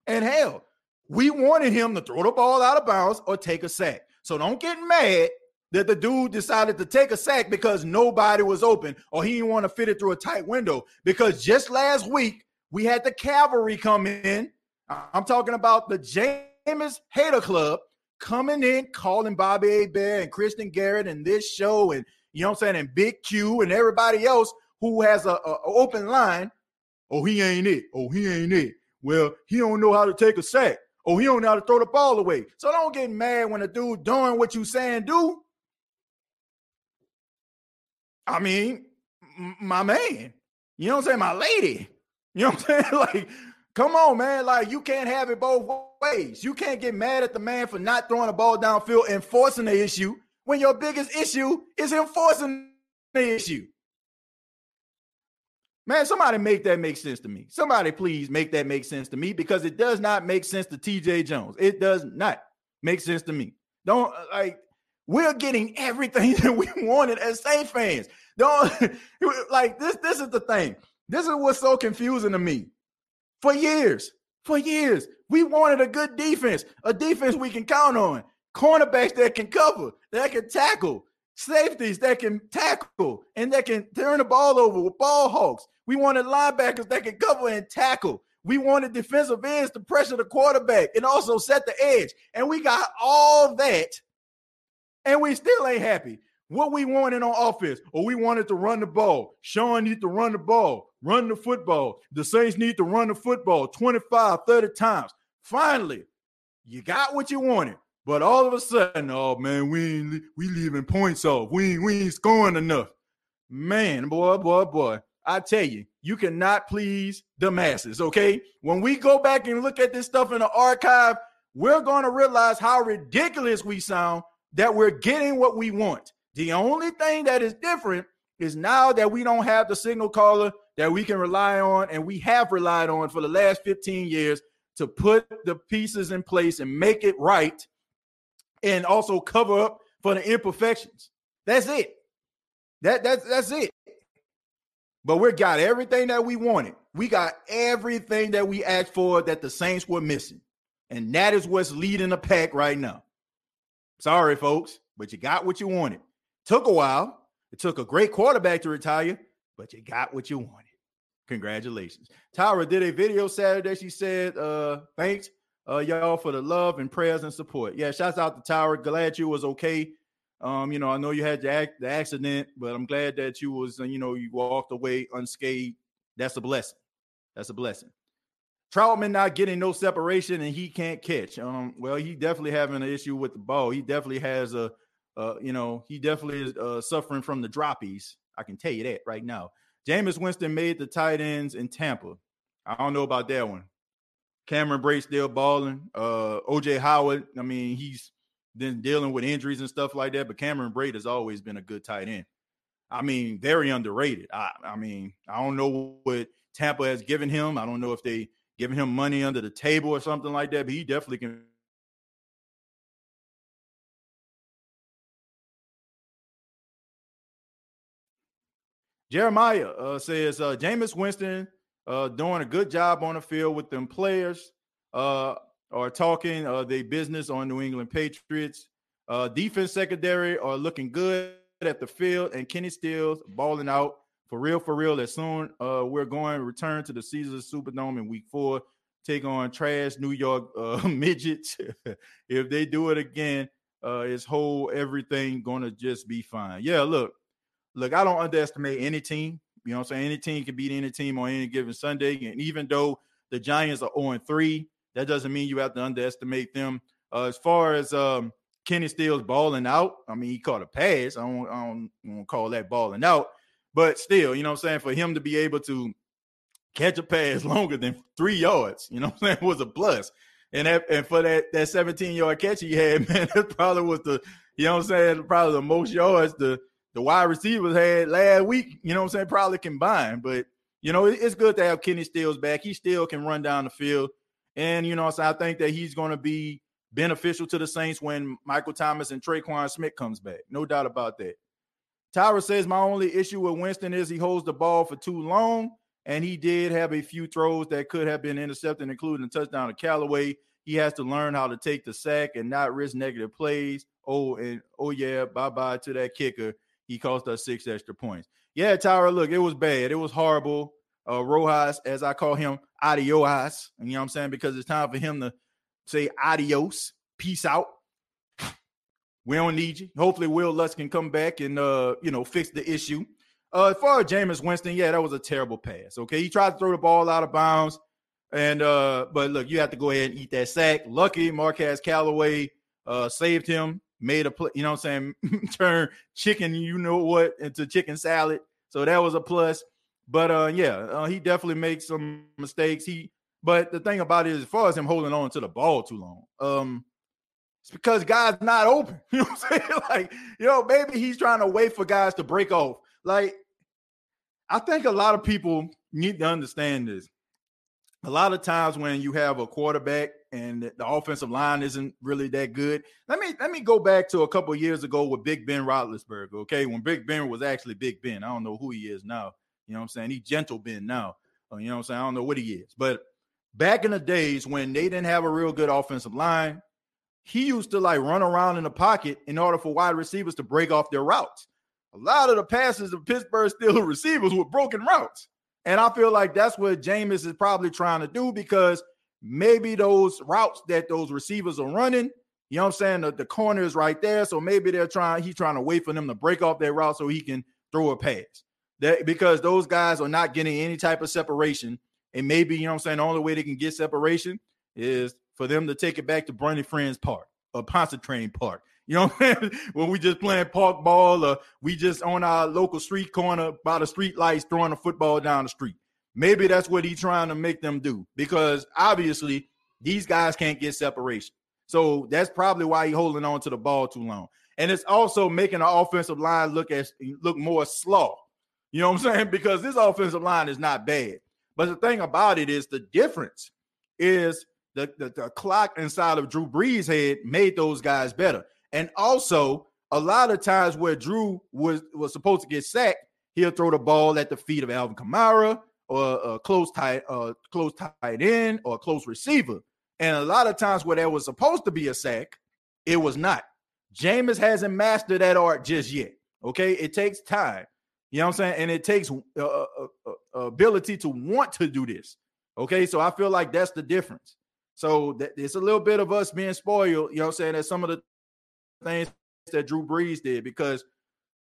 And hell, we wanted him to throw the ball out of bounds or take a sack. So don't get mad that the dude decided to take a sack because nobody was open or he didn't want to fit it through a tight window. Because just last week, we had the cavalry come in. I'm talking about the Jameis Hater Club coming in, calling Bobby Hebert and Kristian Garic and this show and you know what I'm saying, and Big Q and everybody else who has a, a, a open line. Oh, he ain't it. Oh, he ain't it. Well, he don't know how to take a sack. Oh, he don't know how to throw the ball away. So don't get mad when a dude doing what you saying do I mean, my man. You know what I'm saying? My lady. You know what I'm saying? Like, come on, man. Like, you can't have it both ways. You can't get mad at the man for not throwing a ball downfield and forcing the issue when your biggest issue is enforcing the issue. Man, somebody make that make sense to me. Somebody please make that make sense to me because it does not make sense to TJ Jones. It does not make sense to me. Don't uh, like we're getting everything that we wanted as Saints fans. Don't like this. This is the thing. This is what's so confusing to me. For years, for years, we wanted a good defense, a defense we can count on, cornerbacks that can cover, that can tackle, safeties that can tackle, and that can turn the ball over with ball hawks. We wanted linebackers that can cover and tackle. We wanted defensive ends to pressure the quarterback and also set the edge. And we got all that and we still ain't happy. What we wanted on offense, or we wanted to run the ball. Sean needs to run the ball, run the football. The Saints need to run the football 25, 30 times. Finally, you got what you wanted. But all of a sudden, oh man, we ain't, we leaving points off. We ain't, we ain't scoring enough. Man, boy, boy, boy. I tell you, you cannot please the masses, okay? When we go back and look at this stuff in the archive, we're going to realize how ridiculous we sound that we're getting what we want. The only thing that is different is now that we don't have the signal caller that we can rely on and we have relied on for the last 15 years to put the pieces in place and make it right and also cover up for the imperfections. That's it. That that's that's it. But we got everything that we wanted. We got everything that we asked for that the Saints were missing. And that is what's leading the pack right now. Sorry, folks, but you got what you wanted. Took a while. It took a great quarterback to retire, but you got what you wanted. Congratulations. Tyra did a video Saturday. She said, uh, thanks uh, y'all for the love and prayers and support. Yeah, shouts out to Tyra. Glad you was okay. Um, you know, I know you had the, the accident, but I'm glad that you was, uh, you know, you walked away unscathed. That's a blessing. That's a blessing. Trautman not getting no separation and he can't catch. Um, well, he definitely having an issue with the ball. He definitely has a, uh, you know, he definitely is uh, suffering from the droppies. I can tell you that right now. Jameis Winston made the tight ends in Tampa. I don't know about that one. Cameron Brate still balling. Uh, OJ Howard, I mean, he's been dealing with injuries and stuff like that, but Cameron Brate has always been a good tight end. I mean, very underrated. I, I mean, I don't know what Tampa has given him. I don't know if they giving him money under the table or something like that, but he definitely can Jeremiah uh, says uh, Jameis Winston uh, doing a good job on the field with them players uh, are talking uh, their business on New England Patriots. Uh, defense secondary are looking good at the field, and Kenny Stills balling out for real, for real, as soon uh, we're going return to the Caesars Superdome in week four, take on trash New York uh, midgets. if they do it again, uh, it's whole everything to just be fine. Yeah, look, look, I don't underestimate any team. You know I'm saying? Any team can beat any team on any given Sunday. And even though the Giants are 0 3, that doesn't mean you have to underestimate them. Uh, as far as um, Kenny Stills balling out. I mean, he caught a pass. I don't, I don't, I don't call that balling out, but still, you know what I'm saying? For him to be able to catch a pass longer than three yards, you know what I'm saying, was a plus. And that, and for that that 17 yard catch he had, man, that probably was the you know what I'm saying, probably the most yards the the wide receivers had last week. You know what I'm saying, probably combined. But you know, it's good to have Kenny Stills back. He still can run down the field, and you know, so I think that he's going to be beneficial to the Saints when Michael Thomas and Tre'Quan Smith comes back. No doubt about that. Tyra says my only issue with Winston is he holds the ball for too long. And he did have a few throws that could have been intercepted, including a touchdown to Callaway. He has to learn how to take the sack and not risk negative plays. Oh, and oh yeah, bye bye to that kicker. He cost us six extra points. Yeah, Tyra, look, it was bad. It was horrible. Uh, Rojas, as I call him, adios. And you know what I'm saying? Because it's time for him to say adios, peace out. We don't need you. Hopefully, Will Lutz can come back and uh, you know, fix the issue. Uh, as far as Jameis Winston, yeah, that was a terrible pass. Okay, he tried to throw the ball out of bounds, and uh, but look, you have to go ahead and eat that sack. Lucky Marquez Callaway uh saved him, made a play, you know what I'm saying, turn chicken, you know what, into chicken salad. So that was a plus. But uh, yeah, uh, he definitely makes some mistakes. He, but the thing about it is, as far as him holding on to the ball too long, um, it's because guys not open. You know what I'm saying? Like, you know, maybe he's trying to wait for guys to break off. Like, I think a lot of people need to understand this. A lot of times when you have a quarterback and the offensive line isn't really that good. Let me let me go back to a couple years ago with Big Ben Roethlisberger. Okay, when Big Ben was actually Big Ben. I don't know who he is now. You know what I'm saying? He's gentle Ben now. Uh, you know what I'm saying? I don't know what he is. But back in the days when they didn't have a real good offensive line, he used to like run around in the pocket in order for wide receivers to break off their routes a lot of the passes of Pittsburgh Steelers receivers with broken routes. And I feel like that's what Jameis is probably trying to do because maybe those routes that those receivers are running, you know what I'm saying? The, the corner is right there. So maybe they're trying, he's trying to wait for them to break off their route so he can throw a pass. That because those guys are not getting any type of separation. And maybe, you know what I'm saying, the only way they can get separation is for them to take it back to Bunny Friends Park or Pontchartrain Park you know, when we just playing park ball or we just on our local street corner by the street lights throwing a football down the street. Maybe that's what he's trying to make them do because obviously these guys can't get separation. So that's probably why he's holding on to the ball too long. And it's also making the offensive line look as look more slow. You know what I'm saying? Because this offensive line is not bad. But the thing about it is the difference is the, the, the clock inside of Drew Brees' head made those guys better. And also, a lot of times where Drew was was supposed to get sacked, he'll throw the ball at the feet of Alvin Kamara or a close tight, uh, close tight end or a close receiver. And a lot of times where there was supposed to be a sack, it was not. Jameis hasn't mastered that art just yet. Okay, it takes time. You know what I'm saying? And it takes uh, uh, uh, uh ability to want to do this. Okay, so I feel like that's the difference. So that it's a little bit of us being spoiled. You know what I'm saying? That some of the things that Drew Brees did because,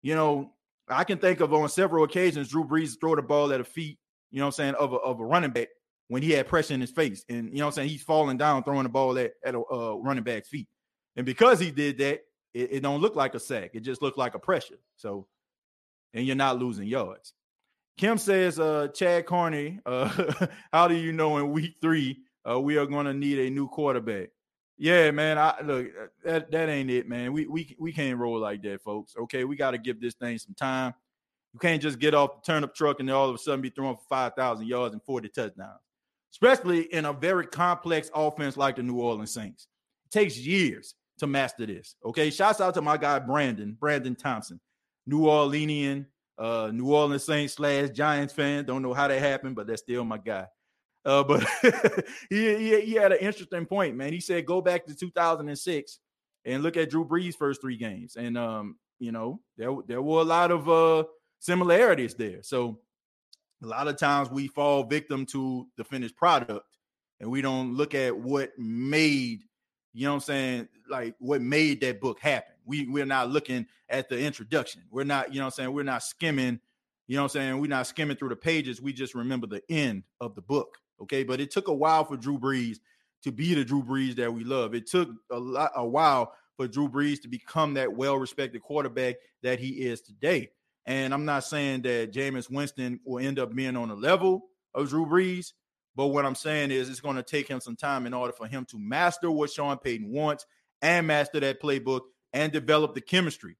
you know, I can think of on several occasions Drew Brees throw the ball at a feet, you know what I'm saying, of a, of a running back when he had pressure in his face. And, you know what I'm saying, he's falling down throwing the ball at, at a uh, running back's feet. And because he did that, it, it don't look like a sack. It just looked like a pressure. So, and you're not losing yards. Kim says, uh, Chad Carney, uh, how do you know in week three uh, we are going to need a new quarterback? Yeah, man. I look that that ain't it, man. We we we can't roll like that, folks. Okay, we got to give this thing some time. You can't just get off the turnip truck and all of a sudden be throwing for five thousand yards and forty touchdowns, especially in a very complex offense like the New Orleans Saints. It takes years to master this. Okay, shouts out to my guy Brandon Brandon Thompson, New Orleanian, uh, New Orleans Saints slash Giants fan. Don't know how that happened, but that's still my guy. Uh, but he, he, he had an interesting point, man. He said go back to 2006 and look at Drew Brees' first three games, and um, you know there there were a lot of uh similarities there. So a lot of times we fall victim to the finished product, and we don't look at what made you know what I'm saying, like what made that book happen. We we're not looking at the introduction. We're not, you know what I'm saying, we're not skimming, you know what I'm saying, we're not skimming through the pages. We just remember the end of the book. Okay, but it took a while for Drew Brees to be the Drew Brees that we love. It took a lot a while for Drew Brees to become that well-respected quarterback that he is today. And I'm not saying that Jameis Winston will end up being on the level of Drew Brees, but what I'm saying is it's going to take him some time in order for him to master what Sean Payton wants and master that playbook and develop the chemistry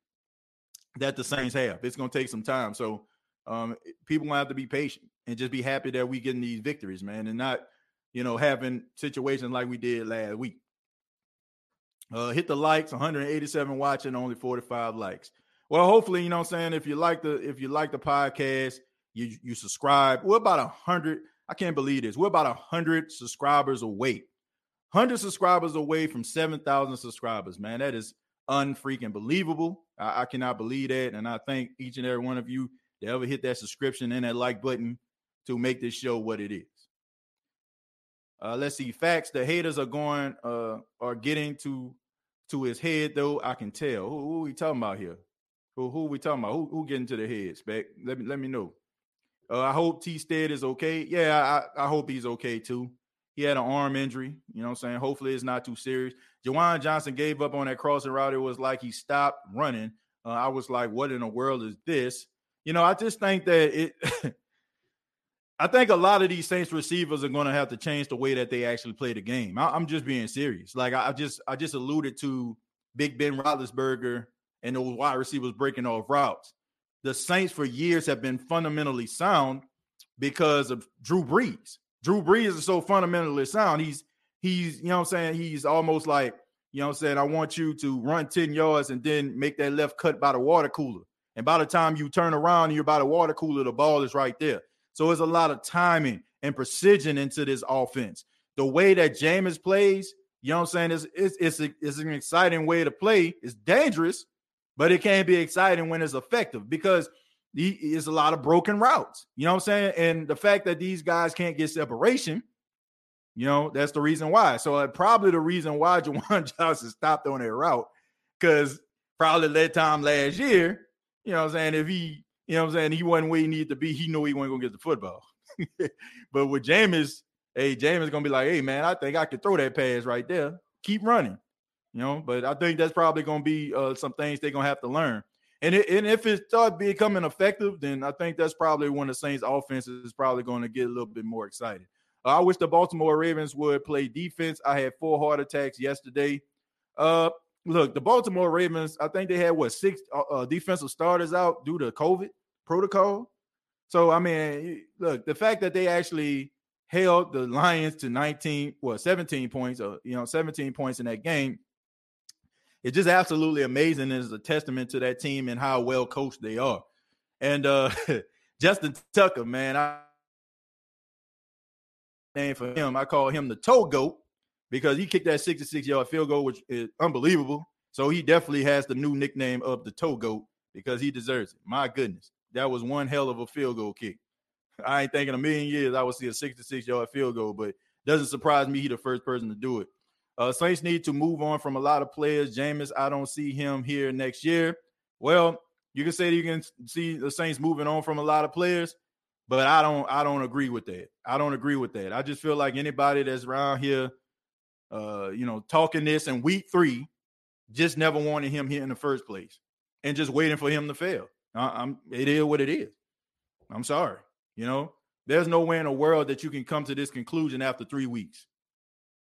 that the Saints have. It's going to take some time. So um, people going to have to be patient and just be happy that we getting these victories, man, and not, you know, having situations like we did last week. Uh, hit the likes, 187 watching, only 45 likes. Well, hopefully, you know what I'm saying. If you like the if you like the podcast, you you subscribe. We're about a hundred. I can't believe this. We're about a hundred subscribers away. Hundred subscribers away from seven thousand subscribers. Man, that is unfreaking believable. I, I, cannot believe that, and I thank each and every one of you that ever hit that subscription and that like button to make this show what it is. Uh, let's see. Facts. The haters are going uh are getting to to his head though. I can tell. Who, who are we talking about here? Who who we talking about? Who who getting to the head? Spec. Let me let me know. Uh, I hope T Stead is okay. Yeah, I, I hope he's okay too. He had an arm injury. You know what I'm saying? Hopefully it's not too serious. Juwan Johnson gave up on that crossing route. It was like he stopped running. Uh, I was like, what in the world is this? You know, I just think that it I think a lot of these Saints receivers are going to have to change the way that they actually play the game. I, am just being serious. Like I, I, just I just alluded to Big Ben Roethlisberger and those wide receivers breaking off routes. The Saints for years have been fundamentally sound because of Drew Brees. Drew Brees is so fundamentally sound. He's he's you know what I'm saying he's almost like you know what I'm saying I want you to run 10 yards and then make that left cut by the water cooler. And by the time you turn around and you're by the water cooler, the ball is right there. So it's a lot of timing and precision into this offense. The way that Jameis plays, you know what I'm saying, is it's, it's, it's an exciting way to play. It's dangerous, but it can be exciting when it's effective because it's a lot of broken routes. You know what I'm saying? And the fact that these guys can't get separation, you know, that's the reason why. So uh, probably the reason why Juwan Johnson stopped on that route because probably that time last year, you know what I'm saying, if he, you know what I'm saying, he wasn't where he needed to be, he knew he wasn't going to get the football. but with Jameis, hey, Jameis going to be like, hey, man, I think I could throw that pass right there. Keep running you know. But I think that's probably going to be uh, some things they're going to have to learn. And, it, and if it starts becoming effective, then I think that's probably when the Saints' offense is probably going to get a little bit more excited. Uh, I wish the Baltimore Ravens would play defense. I had four heart attacks yesterday. Uh, look, the Baltimore Ravens, I think they had what six uh, uh defensive starters out due to COVID protocol. So I mean, look, the fact that they actually held the Lions to 19, well, 17 points, or uh, you know, 17 points in that game it's just absolutely amazing. It's a testament to that team and how well coached they are. And uh Justin Tucker, man, I name for him. I call him the toe goat because he kicked that 66 yard field goal, which is unbelievable. So he definitely has the new nickname of the toe goat because he deserves it. My goodness, that was one hell of a field goal kick. I ain't thinking a million years I would see a 66 yard field goal, but doesn't surprise me he the first person to do it. Uh, Saints need to move on from a lot of players. Jameis, I don't see him here next year. Well, you can say you can see the Saints moving on from a lot of players, but I don't. I don't agree with that. I don't agree with that. I just feel like anybody that's around here, uh, you know, talking this in week three, just never wanted him here in the first place, and just waiting for him to fail. I, I'm. It is what it is. I'm sorry. You know, there's no way in the world that you can come to this conclusion after three weeks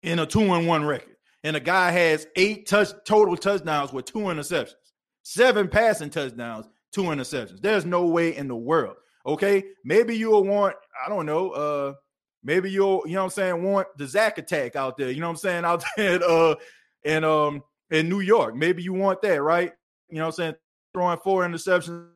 in a two and one record. And a guy has eight touch total touchdowns with two interceptions, seven passing touchdowns, two interceptions. There's no way in the world. Okay. Maybe you'll want, I don't know, uh, maybe you'll, you know what I'm saying, want the Zach attack out there, you know what I'm saying, out there in, uh in um in New York. Maybe you want that, right? You know what I'm saying? Throwing four interceptions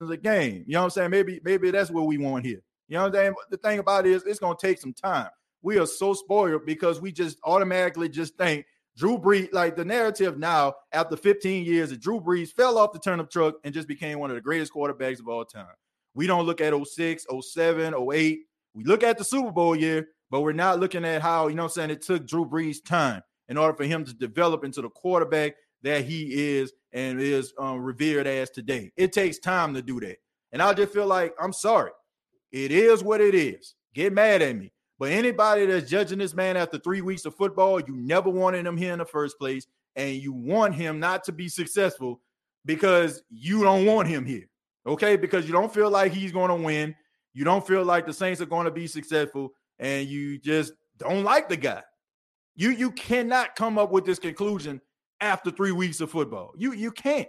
a game. You know what I'm saying? Maybe, maybe that's what we want here. You know what I'm saying? The thing about it is it's gonna take some time we are so spoiled because we just automatically just think Drew Brees, like the narrative now after 15 years, that Drew Brees fell off the turnip truck and just became one of the greatest quarterbacks of all time. We don't look at 06, 07, 08. We look at the Super Bowl year, but we're not looking at how, you know I'm saying, it took Drew Brees time in order for him to develop into the quarterback that he is and is um, revered as today. It takes time to do that. And I just feel like, I'm sorry. It is what it is. Get mad at me. But anybody that's judging this man after three weeks of football, you never wanted him here in the first place. and you want him not to be successful because you don't want him here. Okay, because you don't feel like he's going to win. You don't feel like the Saints are going to be successful, and you just don't like the guy. You you cannot come up with this conclusion after three weeks of football. You you can't.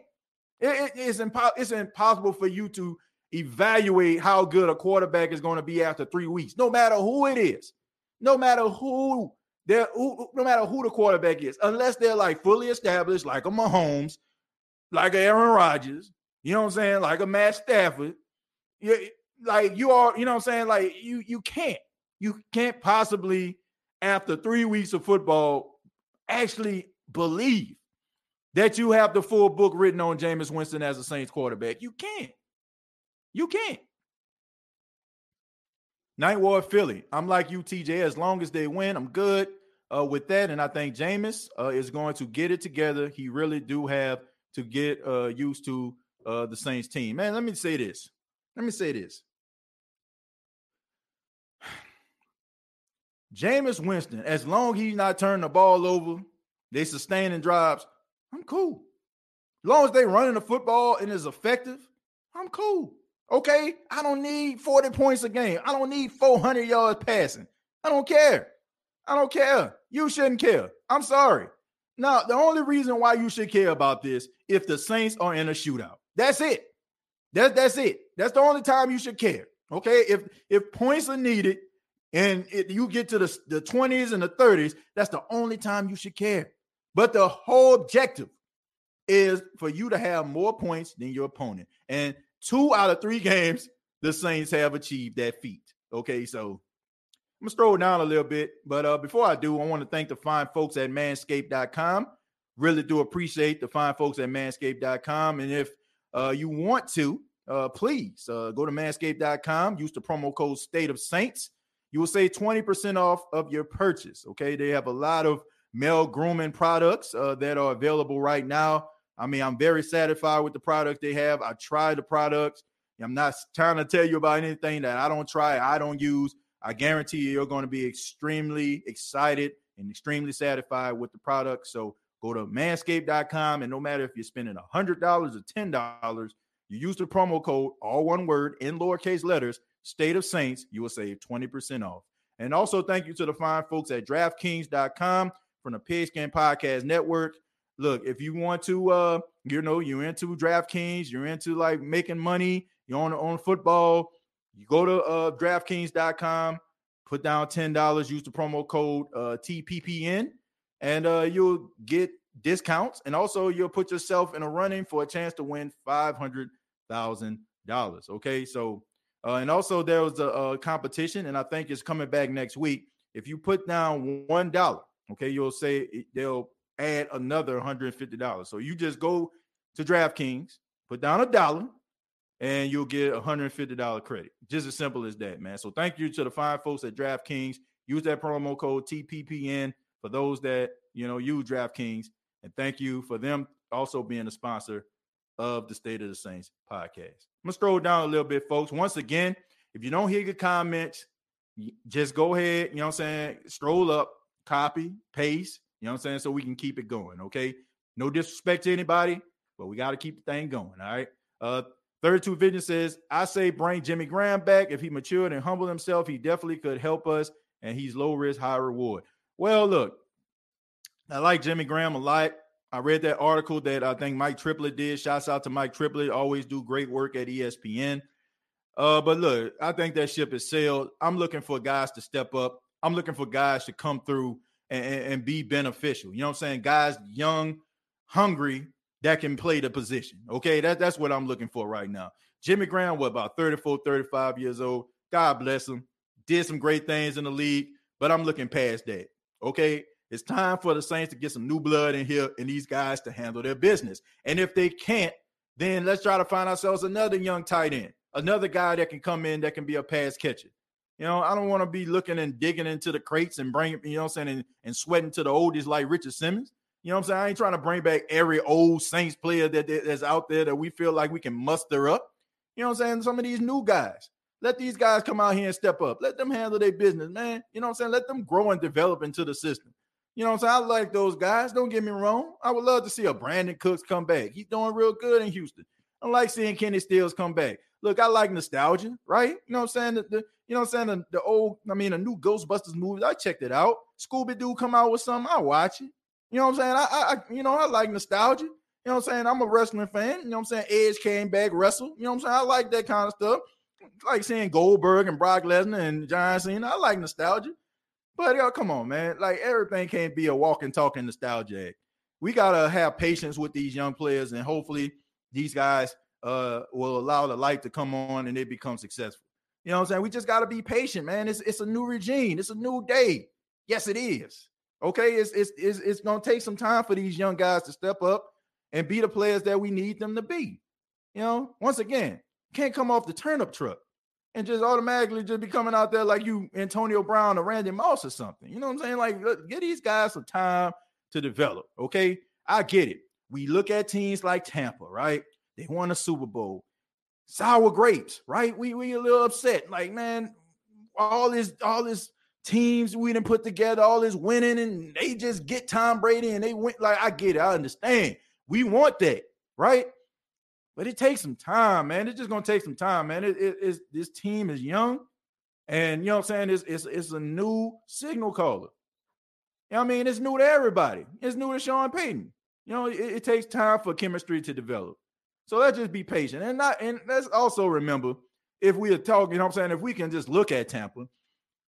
It, it, it's, impo- it's impossible for you to evaluate how good a quarterback is going to be after three weeks, no matter who it is, no matter who they're, who, no matter who the quarterback is, unless they're like fully established, like a Mahomes, like a Aaron Rodgers, you know what I'm saying, like a Matt Stafford. You, like you are, you know what I'm saying, like you you can't, you can't possibly after three weeks of football actually believe that you have the full book written on Jameis Winston as a Saints quarterback. You can't. You can't. Night Ward Philly. I'm like you, TJ. As long as they win, I'm good uh, with that. And I think Jameis uh, is going to get it together. He really do have to get uh, used to uh, the Saints team. Man, let me say this. Let me say this. Jameis Winston, as long as he's not turning the ball over, they sustaining drives, I'm cool. As long as they running the football and is effective, I'm cool. Okay, I don't need 40 points a game. I don't need 400 yards passing. I don't care. I don't care. You shouldn't care. I'm sorry. Now, the only reason why you should care about this if the Saints are in a shootout. That's it. That's that's it. That's the only time you should care. Okay, if if points are needed and it, you get to the, the 20s and the 30s, that's the only time you should care. But the whole objective is for you to have more points than your opponent. And two out of three games, the Saints have achieved that feat. Okay, so I'm gonna scroll down a little bit, but uh, before I do, I want to thank the fine folks at manscaped.com. Really do appreciate the fine folks at manscaped.com. And if uh, you want to, uh, please uh, go to manscaped.com, use the promo code State of Saints. You will save 20% off of your purchase. Okay, they have a lot of male grooming products uh, that are available right now. I mean, I'm very satisfied with the product they have. I tried the products. I'm not trying to tell you about anything that I don't try, I don't use. I guarantee you, you're going to be extremely excited and extremely satisfied with the product. So go to manscaped.com, and no matter if you're spending $100 or $10, you use the promo code, all one word in lowercase letters, State of Saints, you will save 20% off. And also, thank you to the fine folks at DraftKings.com from the Pigskin Podcast Network look, if you want to, uh, you know, you're into DraftKings, you're into like making money, you're on on football, you go to uh, DraftKings.com, put down ten dollars, use the promo code uh, TPPN, and uh, you'll get discounts, and also you'll put yourself in a running for a chance to win five hundred thousand dollars. Okay, so. Uh, and also, there was a, a competition, and I think it's coming back next week. If you put down one dollar, okay, you'll say they'll add another $150. So you just go to DraftKings, put down a dollar, and you'll get a $150 credit. Just as simple as that, man. So thank you to the fine folks at DraftKings. Use that promo code TPPN for those that, you know, use DraftKings. And thank you for them also being a sponsor of the State of the Saints podcast. I'm gonna scroll down a little bit, folks. Once again, if you don't hear your comments, just go ahead, you know what I'm saying? Scroll up, copy, paste, you know what I'm saying? So we can keep it going. Okay. No disrespect to anybody, but we got to keep the thing going. All right. Uh, 32 Vision says, I say bring Jimmy Graham back. If he matured and humbled himself, he definitely could help us. And he's low risk, high reward. Well, look, I like Jimmy Graham a lot. I read that article that I think Mike Triplett did. Shouts out to Mike Triplett. Always do great work at ESPN. Uh, but look, I think that ship is sailed. I'm looking for guys to step up. I'm looking for guys to come through and, and be beneficial. You know what I'm saying? Guys, young, hungry, that can play the position. Okay, that, that's what I'm looking for right now. Jimmy Graham, what about 34, 35 years old? God bless him. Did some great things in the league, but I'm looking past that. Okay, it's time for the Saints to get some new blood in here and these guys to handle their business. And if they can't, then let's try to find ourselves another young tight end, another guy that can come in that can be a pass catcher. You know, I don't want to be looking and digging into the crates and bringing, you know I'm saying, and, and sweating to the oldies like Richard Simmons. You know I'm saying? I ain't trying to bring back every old Saints player that, that's out there that we feel like we can muster up. You know I'm saying? Some of these new guys. Let these guys come out here and step up. Let them handle their business, man. You know I'm saying? Let them grow and develop into the system. You know what I'm saying? I like those guys. Don't get me wrong. I would love to see a Brandin Cooks come back. He's doing real good in Houston. I like seeing Kenny Stills come back. Look, I like nostalgia, right? You know what I'm saying? The, the you know what I'm saying? The, the, old, I mean, the new Ghostbusters movies. I checked it out. Scooby Doo come out with something, I watch it. You know what I'm saying? I, I, you know, I like nostalgia. You know what I'm saying? I'm a wrestling fan. You know what I'm saying? Edge came back, wrestle. You know what I'm saying? I like that kind of stuff. Like seeing Goldberg and Brock Lesnar and John Cena. I like nostalgia. But yo, come on, man. Like everything can't be a walking, talking nostalgia act. We gotta have patience with these young players, and hopefully these guys uh, will allow the light to come on and they become successful. You know what I'm saying? We just got to be patient, man. It's it's a new regime. It's a new day. Yes, it is. Okay, it's it's it's, it's going to take some time for these young guys to step up and be the players that we need them to be. You know, once again, can't come off the turnip truck and just automatically just be coming out there like you Antonio Brown or Randy Moss or something. You know what I'm saying? Like, look, give these guys some time to develop. Okay, I get it. We look at teams like Tampa, right? They won a Super Bowl. Sour grapes, right? We we a little upset. Like, man, all this, all this teams we didn't put together, all this winning, and they just get Tom Brady and they went like I get it, I understand. We want that, right? But it takes some time, man. It's just gonna take some time, man. It, it, it's this team is young, and you know what I'm saying? It's it's it's a new signal caller. You know I mean? It's new to everybody. It's new to Sean Payton. You know, it, it takes time for chemistry to develop. So let's just be patient. And not and let's also remember if we are talking, you know what I'm saying, if we can just look at Tampa,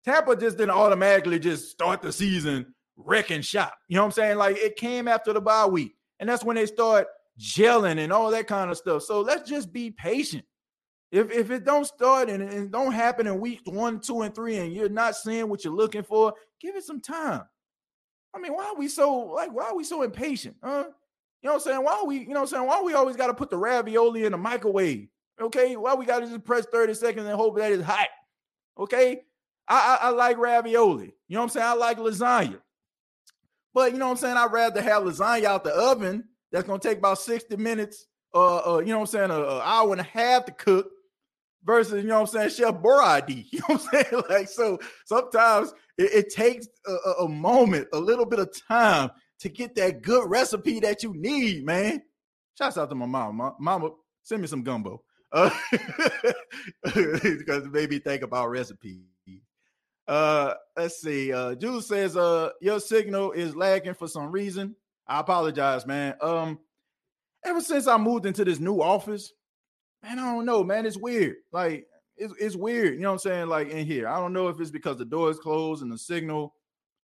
Tampa just didn't automatically just start the season wrecking shop. You know what I'm saying? Like it came after the bye week. And that's when they start gelling and all that kind of stuff. So let's just be patient. If if it don't start and, and don't happen in weeks one, two, and three, and you're not seeing what you're looking for, give it some time. I mean, why are we so like why are we so impatient? Huh? You know what I'm saying? Why we, you know what I'm saying? Why we always got to put the ravioli in the microwave? Okay. Why we got to just press 30 seconds and hope that it's hot? Okay. I, I, I like ravioli. You know what I'm saying? I like lasagna. But you know what I'm saying? I'd rather have lasagna out the oven that's gonna take about 60 minutes, uh, uh you know what I'm saying, an hour and a half to cook versus, you know what I'm saying, Chef Boyardee. You know what I'm saying? Like, so sometimes it, it takes a, a, moment, a little bit of time to get that good recipe that you need, man. Shouts out to my mama. Mama, send me some gumbo. Uh, because it made me think about recipes. Uh, let's see. Uh, Jules says, uh, your signal is lagging for some reason. I apologize, man. Um, ever since I moved into this new office, man, I don't know, man. It's weird. Like, it's, it's weird. You know what I'm saying? Like in here, I don't know if it's because the door is closed and the signal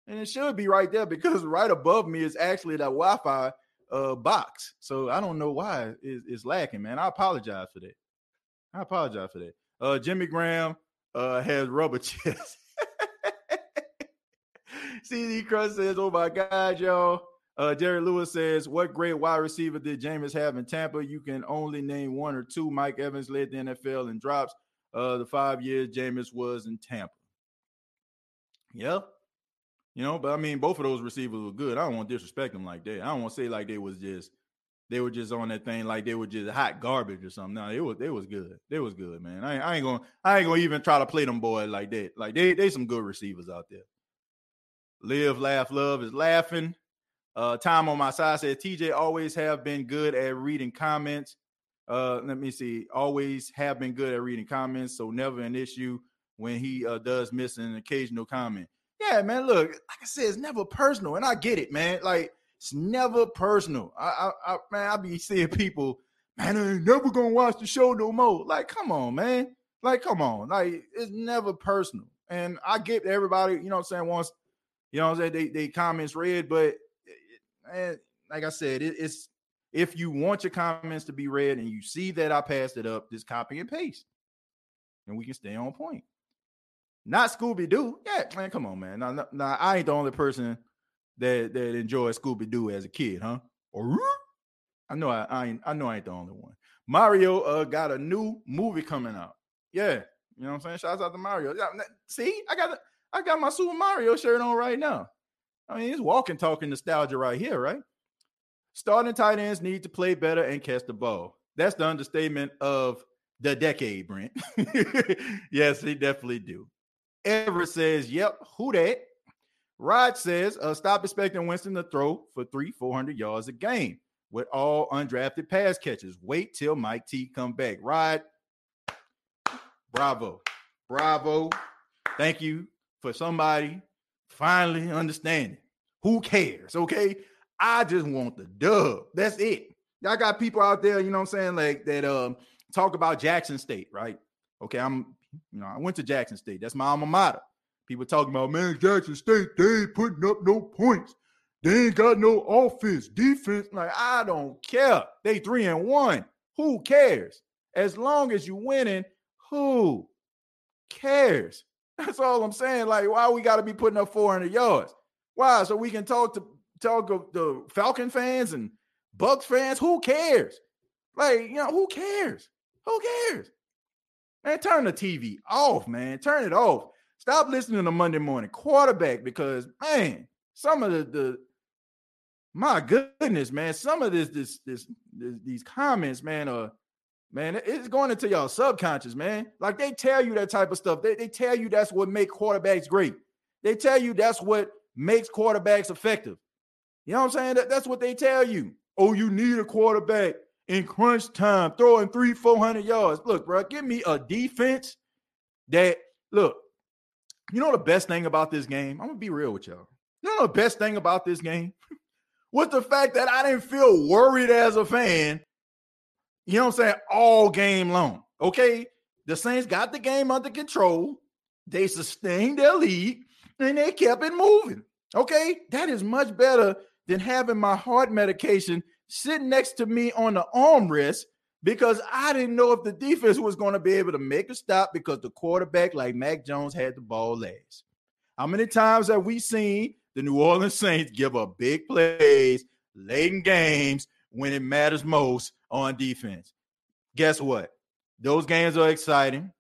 and it should be right there because right above me is actually that Wi-Fi uh, box. So I don't know why it's, it's lacking, man. I apologize for that. I apologize for that. Uh, Jimmy Graham uh, has rubber chest. CD Crust says, "Oh my God, y'all." Uh, Jerry Lewis says, "What great wide receiver did Jameis have in Tampa? You can only name one or two. Mike Evans led the NFL in drops. Uh, the five years Jameis was in Tampa. Yep, you know, but I mean, both of those receivers were good. I don't want to disrespect them like that. I don't want to say like they was just they were just on that thing like they were just hot garbage or something. No, it was they was good. They was good, man. I, I ain't gonna I ain't gonna even try to play them boys like that. Like they they some good receivers out there. Live, laugh, love is laughing. Uh, time on my side said TJ always have been good at reading comments. Uh, let me see. Always have been good at reading comments, so never an issue when he uh, does miss an occasional comment yeah, man. Look, like I said, it's never personal, and I get it, man. Like it's never personal. I, I, I man, I be seeing people, man, I ain't never gonna watch the show no more. Like, come on, man. Like, come on. Like, it's never personal. And I get everybody, you know what I'm saying, once, you know I'm saying, they, they comments read, but eh, eh, man, like I said, it, it's if you want your comments to be read and you see that I passed it up, just copy and paste. And we can stay on point. Not Scooby Doo. Yeah, man, come on, man. Now, now, I ain't the only person that that enjoyed Scooby Doo as a kid, huh? Or I know I, I ain't I know I ain't the only one. Mario uh got a new movie coming out. Yeah, you know what I'm saying? Shouts out to Mario. See, I got I got my Super Mario shirt on right now. I mean, it's walking talking nostalgia right here, right? Starting tight ends need to play better and catch the ball. That's the understatement of the decade, Brent. yes, they definitely do. Everett says, Yep, who that? Rod says, uh, stop expecting Winston to throw for three, 400 yards a game with all undrafted pass catches. Wait till Mike T come back. Rod, bravo. Bravo. Thank you for somebody finally understanding. Who cares? Okay. I just want the dub. That's it. Y'all got people out there, you know what I'm saying, like that um talk about Jackson State, right? Okay, I'm you know, I went to Jackson State. That's my alma mater. People talking about man, Jackson State, they ain't putting up no points. They ain't got no offense, defense. Like, I don't care. They three and one. Who cares? As long as you winning, who cares? That's all I'm saying. Like, why we got to be putting up 400 yards? Why? So we can talk to talk the Falcon fans and Bucks fans. Who cares? Like, you know, who cares? Who cares? Man, turn the TV off, man. Turn it off. Stop listening to Monday morning quarterback because man, some of the, the my goodness, man, some of this, this, this, this these comments, man, uh, man, it's going into y'all subconscious, man. Like they tell you that type of stuff. They, they tell you that's what make quarterbacks great. They tell you that's what makes quarterbacks effective. You know what I'm saying? That, that's what they tell you. Oh, you need a quarterback in crunch time, throwing three, 400 yards. Look, bro, give me a defense that, look, you know the best thing about this game? I'm going to be real with y'all. You know the best thing about this game? was the fact that I didn't feel worried as a fan, you know what I'm saying, all game long. Okay. The Saints got the game under control. They sustained their lead and they kept it moving. Okay. That is much better than having my heart medication sitting next to me on the armrest because I didn't know if the defense was going to be able to make a stop because the quarterback, like Mac Jones, had the ball last. How many times have we seen the New Orleans Saints give up big plays late in games when it matters most on defense? Guess what? Those games are exciting,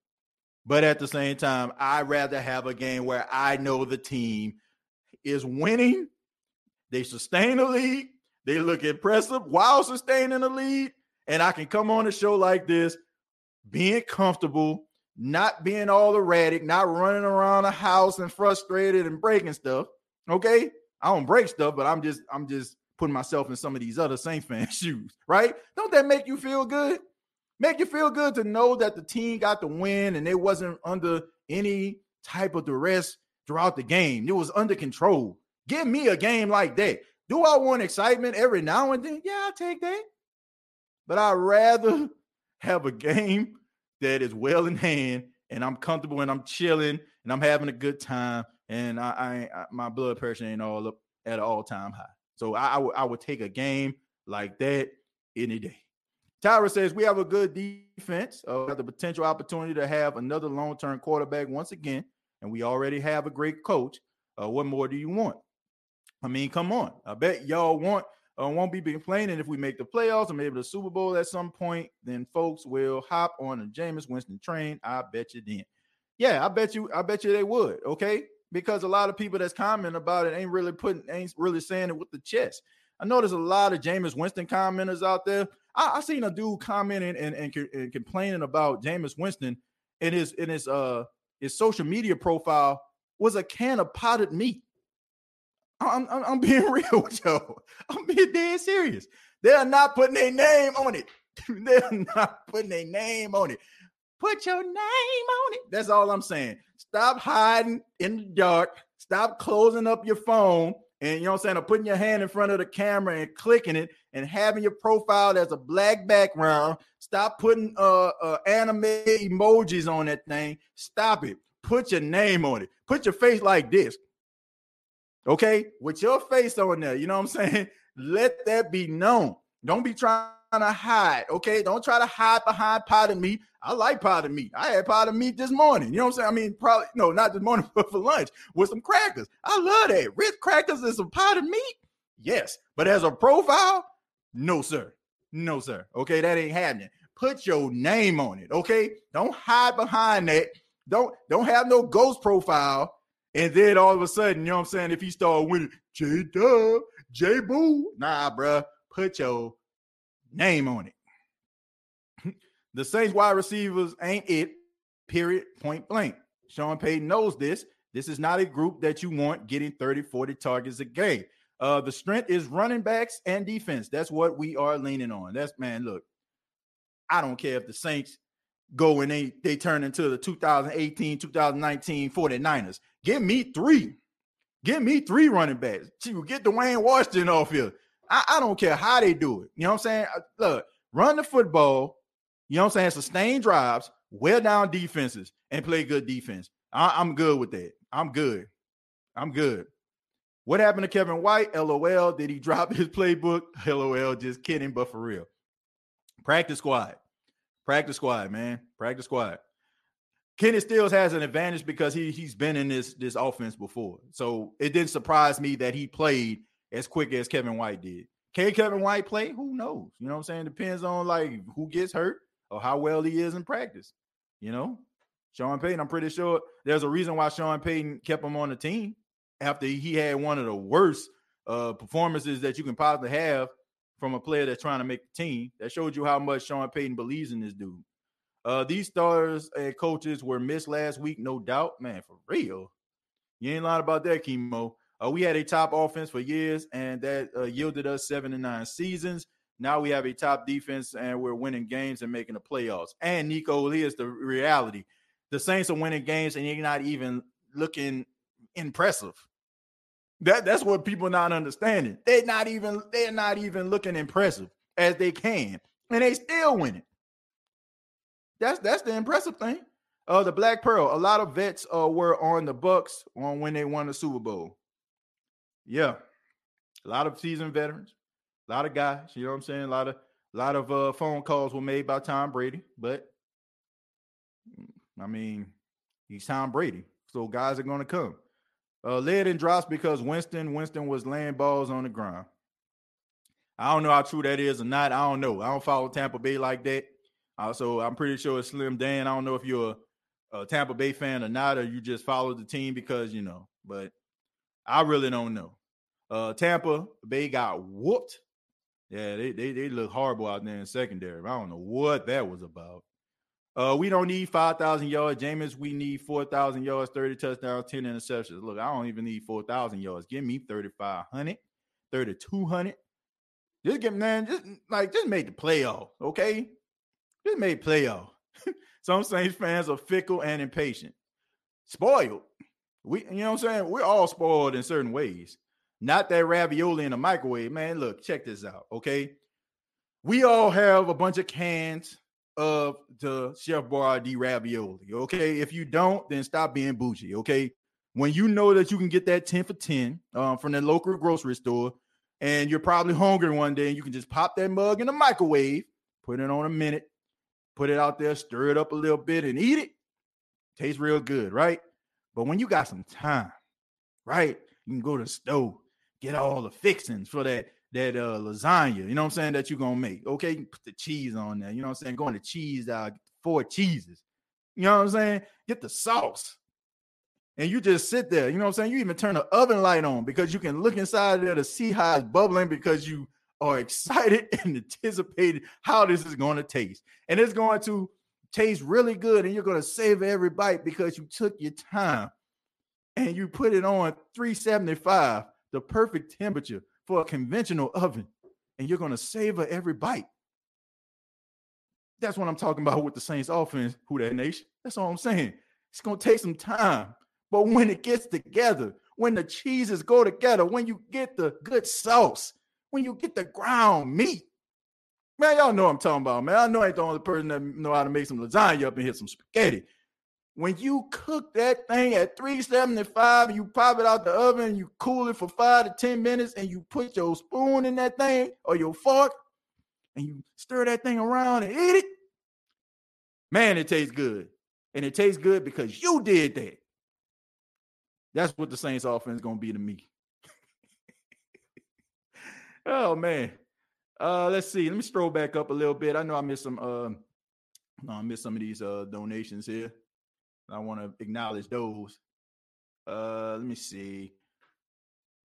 but at the same time, I'd rather have a game where I know the team is winning. They sustain the lead. They look impressive while sustaining the lead and I can come on a show like this, being comfortable, not being all erratic, not running around the house and frustrated and breaking stuff. Okay. I don't break stuff, but I'm just, I'm just putting myself in some of these other Saint fan shoes, right? Don't that make you feel good? Make you feel good to know that the team got the win and it wasn't under any type of duress throughout the game. It was under control. Give me a game like that. Do I want excitement every now and then? Yeah, I'll take that. But I'd rather have a game that is well in hand and I'm comfortable and I'm chilling and I'm having a good time and I, I, I my blood pressure ain't all up at an all time high. So I, I, w- I would take a game like that any day. Tyra says we have a good defense, uh, the potential opportunity to have another long term quarterback once again, and we already have a great coach. Uh, what more do you want? I mean, come on. I bet y'all want uh, won't be complaining if we make the playoffs or maybe the Super Bowl at some point. Then folks will hop on the Jameis Winston train. I bet you then. Yeah, I bet you. I bet you they would. Okay, because a lot of people that's commenting about it ain't really putting, ain't really saying it with the chest. I know there's a lot of Jameis Winston commenters out there. I, I seen a dude commenting and, and, and complaining about Jameis Winston in his in his uh his social media profile was a can of potted meat. I'm, I'm, I'm being real with y'all. I'm being dead serious. They're not putting their name on it. They're not putting their name on it. Put your name on it. That's all I'm saying. Stop hiding in the dark. Stop closing up your phone and you know what I'm saying, or putting your hand in front of the camera and clicking it and having your profile as a black background. Stop putting uh, uh anime emojis on that thing. Stop it. Put your name on it. Put your face like this. Okay, with your face on there, you know what I'm saying? Let that be known. Don't be trying to hide. Okay, don't try to hide behind pot of meat. I like pot of meat. I had pot of meat this morning. You know what I'm saying? I mean, probably no, not this morning, but for lunch with some crackers. I love that. Ritz crackers and some pot of meat. Yes, but as a profile, no, sir. No, sir. Okay, that ain't happening. Put your name on it. Okay, don't hide behind that. Don't don't have no ghost profile and then all of a sudden, you know what I'm saying? If he start winning, J Dub, J Boo, nah, bruh, put your name on it. the Saints wide receivers ain't it, period, point blank. Sean Payton knows this. This is not a group that you want getting 30, 40 targets a game. Uh, the strength is running backs and defense. That's what we are leaning on. That's man, look, I don't care if the Saints go and they they turn into the 2018, 2019 49ers. Give me three. Give me three running backs. Get Dwayne Washington off here. I, I don't care how they do it. You know what I'm saying? Look, run the football. You know what I'm saying? Sustain drives, wear down defenses, and play good defense. I, I'm good with that. I'm good. I'm good. What happened to Kevin White? LOL. Did he drop his playbook? LOL. Just kidding, but for real. Practice squad. Practice squad, man. Practice squad. Kenny Stills has an advantage because he he's been in this this offense before. So it didn't surprise me that he played as quick as Kevin White did. Can Kevin White play? Who knows? You know what I'm saying? Depends on like who gets hurt or how well he is in practice. You know, Sean Payton, I'm pretty sure there's a reason why Sean Payton kept him on the team after he had one of the worst uh, performances that you can possibly have from a player that's trying to make the team. That showed you how much Sean Payton believes in this dude. Uh, these stars and coaches were missed last week, no doubt. Man, for real. You ain't lying about that, chemo. Uh, we had a top offense for years, and that uh, yielded us seven and nine seasons. Now we have a top defense, and we're winning games and making the playoffs. And Nico, here's the reality: the Saints are winning games, and you're not even looking impressive. That that's what people not understanding. They're not even they're not even looking impressive as they can, and they still winning. That's that's the impressive thing. Uh, the Black Pearl. A lot of vets uh, were on the Bucks on when they won the Super Bowl. Yeah, a lot of seasoned veterans, a lot of guys. You know what I'm saying? A lot of a lot of uh, phone calls were made by Tom Brady, but I mean, he's Tom Brady, so guys are going to come. Uh, led in drops because Winston Winston was laying balls on the ground. I don't know how true that is or not. I don't know. I don't follow Tampa Bay like that. Uh, so I'm pretty sure it's Slim Dan. I don't know if you're a, a, Tampa Bay fan or not, or you just follow the team because you know. But I really don't know. Uh, Tampa Bay got whooped. Yeah, they, they they look horrible out there in secondary. I don't know what that was about. Uh, we don't need 5,000 yards. Jameis, we need 4,000 yards, 30 touchdowns, 10 interceptions. Look, I don't even need 4,000 yards. Give me 3,500, 3,200. Just get, man, just like, just make the playoff, okay? Just make playoff. Some Saints fans are fickle and impatient. Spoiled. We, you know what I'm saying? We're all spoiled in certain ways. Not that ravioli in a microwave. Man, look, check this out, okay? We all have a bunch of cans of the Chef Boyardee ravioli. Okay, if you don't, then stop being bougie. Okay, when you know that you can get that ten for ten um, from the local grocery store, and you're probably hungry one day, and you can just pop that mug in the microwave, put it on a minute, put it out there, stir it up a little bit, and eat it. Tastes real good, right? But when you got some time, right, you can go to the stove, get all the fixings for that that uh lasagna, you know what I'm saying, that you're gonna make. Okay, put the cheese on there, you know what I'm saying? Going to cheese out, four cheeses, you know what I'm saying? Get the sauce. And you just sit there, you know what I'm saying? You even turn the oven light on because you can look inside there to see how it's bubbling because you are excited and anticipated how this is going to taste. And it's going to taste really good, and you're going to savor every bite because you took your time and you put it on 375, the perfect temperature for a conventional oven and you're going to savor every bite. That's what I'm talking about with the Saints offense, who that nation. That's all I'm saying. It's going to take some time. But when it gets together, when the cheeses go together, when you get the good sauce, when you get the ground meat, man, y'all know I'm talking about, man. I know I ain't the only person that know how to make some lasagna up and hit some spaghetti. When you cook that thing at 375, you pop it out the oven, you cool it for five to 10 minutes, and you put your spoon in that thing or your fork, and you stir that thing around and eat it. Man, it tastes good. And it tastes good because you did that. That's what the Saints offense is going to be to me. Oh, man. Uh, let's see. Let me stroll back up a little bit. I know I missed some uh, I missed some of these uh donations here. I want to acknowledge those. Uh, let me see.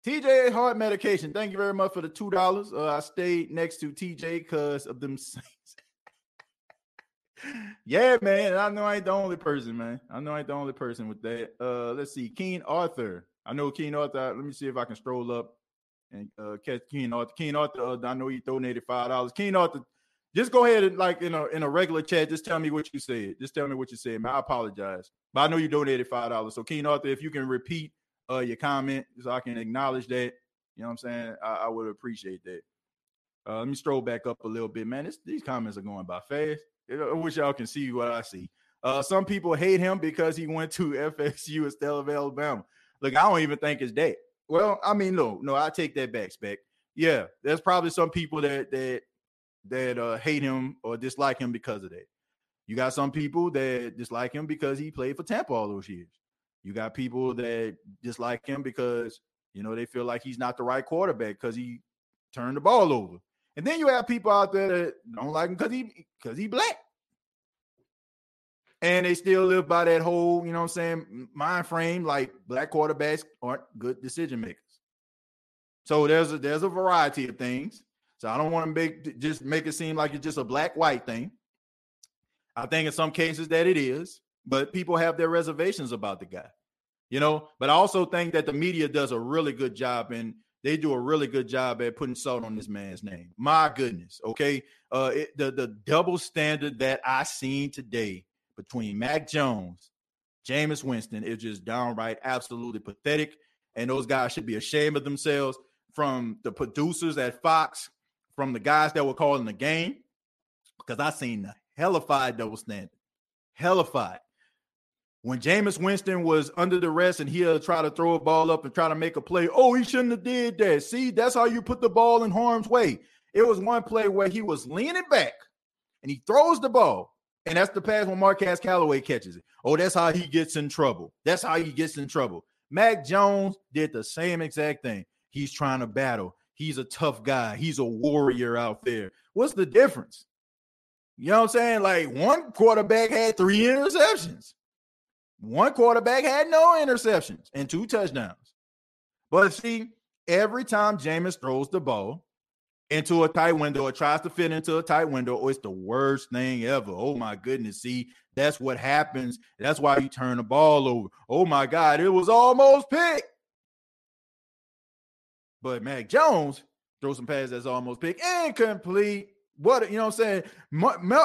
TJ Heart Medication. Thank you very much for the two dollars. Uh, I stayed next to TJ because of them Saints. yeah, man. I know I ain't the only person, man. I know I ain't the only person with that. Uh, let's see, Keen Arthur. I know Keen Arthur. Let me see if I can stroll up and uh, catch Keen Arthur. Keen Arthur. Uh, I know he donated five dollars. Keen Arthur. Just go ahead and like in a in a regular chat. Just tell me what you said. Just tell me what you said, man. I apologize, but I know you donated five dollars. So Keen Arthur, if you can repeat uh your comment so I can acknowledge that. You know what I'm saying? I, I would appreciate that. Uh, let me stroll back up a little bit, man. This, these comments are going by fast. I wish y'all can see what I see. Uh, some people hate him because he went to FSU instead of Alabama. Look, I don't even think it's that. Well, I mean, no, no, I take that back, Spec. Yeah, there's probably some people that that that uh, hate him or dislike him because of that. You got some people that dislike him because he played for Tampa all those years. You got people that dislike him because you know they feel like he's not the right quarterback because he turned the ball over. And then you have people out there that don't like him because he because he black. And they still live by that whole, you know what I'm saying, mind frame, like black quarterbacks aren't good decision makers. So there's a there's a variety of things. So I don't want to make just make it seem like it's just a black white thing. I think in some cases that it is, but people have their reservations about the guy. You know, but I also think that the media does a really good job and they do a really good job at putting salt on this man's name. My goodness, okay. Uh, it, the the double standard that I seen today between Mac Jones, Jameis Winston is just downright absolutely pathetic, and those guys should be ashamed of themselves. From the producers at Fox, from the guys that were calling the game, because I seen the hellified double standard, hellified when Jameis Winston was under the rest and he'll try to throw a ball up and try to make a play. Oh, he shouldn't have did that. See, that's how you put the ball in harm's way. It was one play where he was leaning back and he throws the ball. And that's the pass when Marquez Callaway catches it. Oh, that's how he gets in trouble. That's how he gets in trouble. Mac Jones did the same exact thing. He's trying to battle. He's a tough guy. He's a warrior out there. What's the difference? You know what I'm saying? Like one quarterback had three interceptions. One quarterback had no interceptions and two touchdowns. But see, every time Jameis throws the ball into a tight window or tries to fit into a tight window, or it's the worst thing ever. Oh my goodness. See, that's what happens. That's why you turn the ball over. Oh my God, it was almost picked. But Mac Jones throws some passes that's almost picked, incomplete. What you know what I'm saying?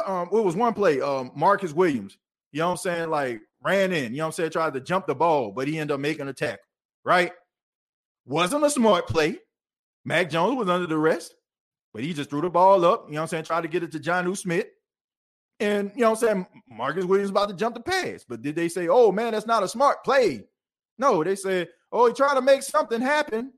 Um, it was one play. Um, Marcus Williams. You know what I'm saying? Like ran in, you know what I'm saying, tried to jump the ball, but he ended up making a tackle, right? Wasn't a smart play. Mac Jones was under the rest, but he just threw the ball up, you know what I'm saying, tried to get it to Jonnu Smith. And, you know what I'm saying, Marcus Williams about to jump the pass. But did they say, oh, man, that's not a smart play? No, they said, oh, he tried to make something happen.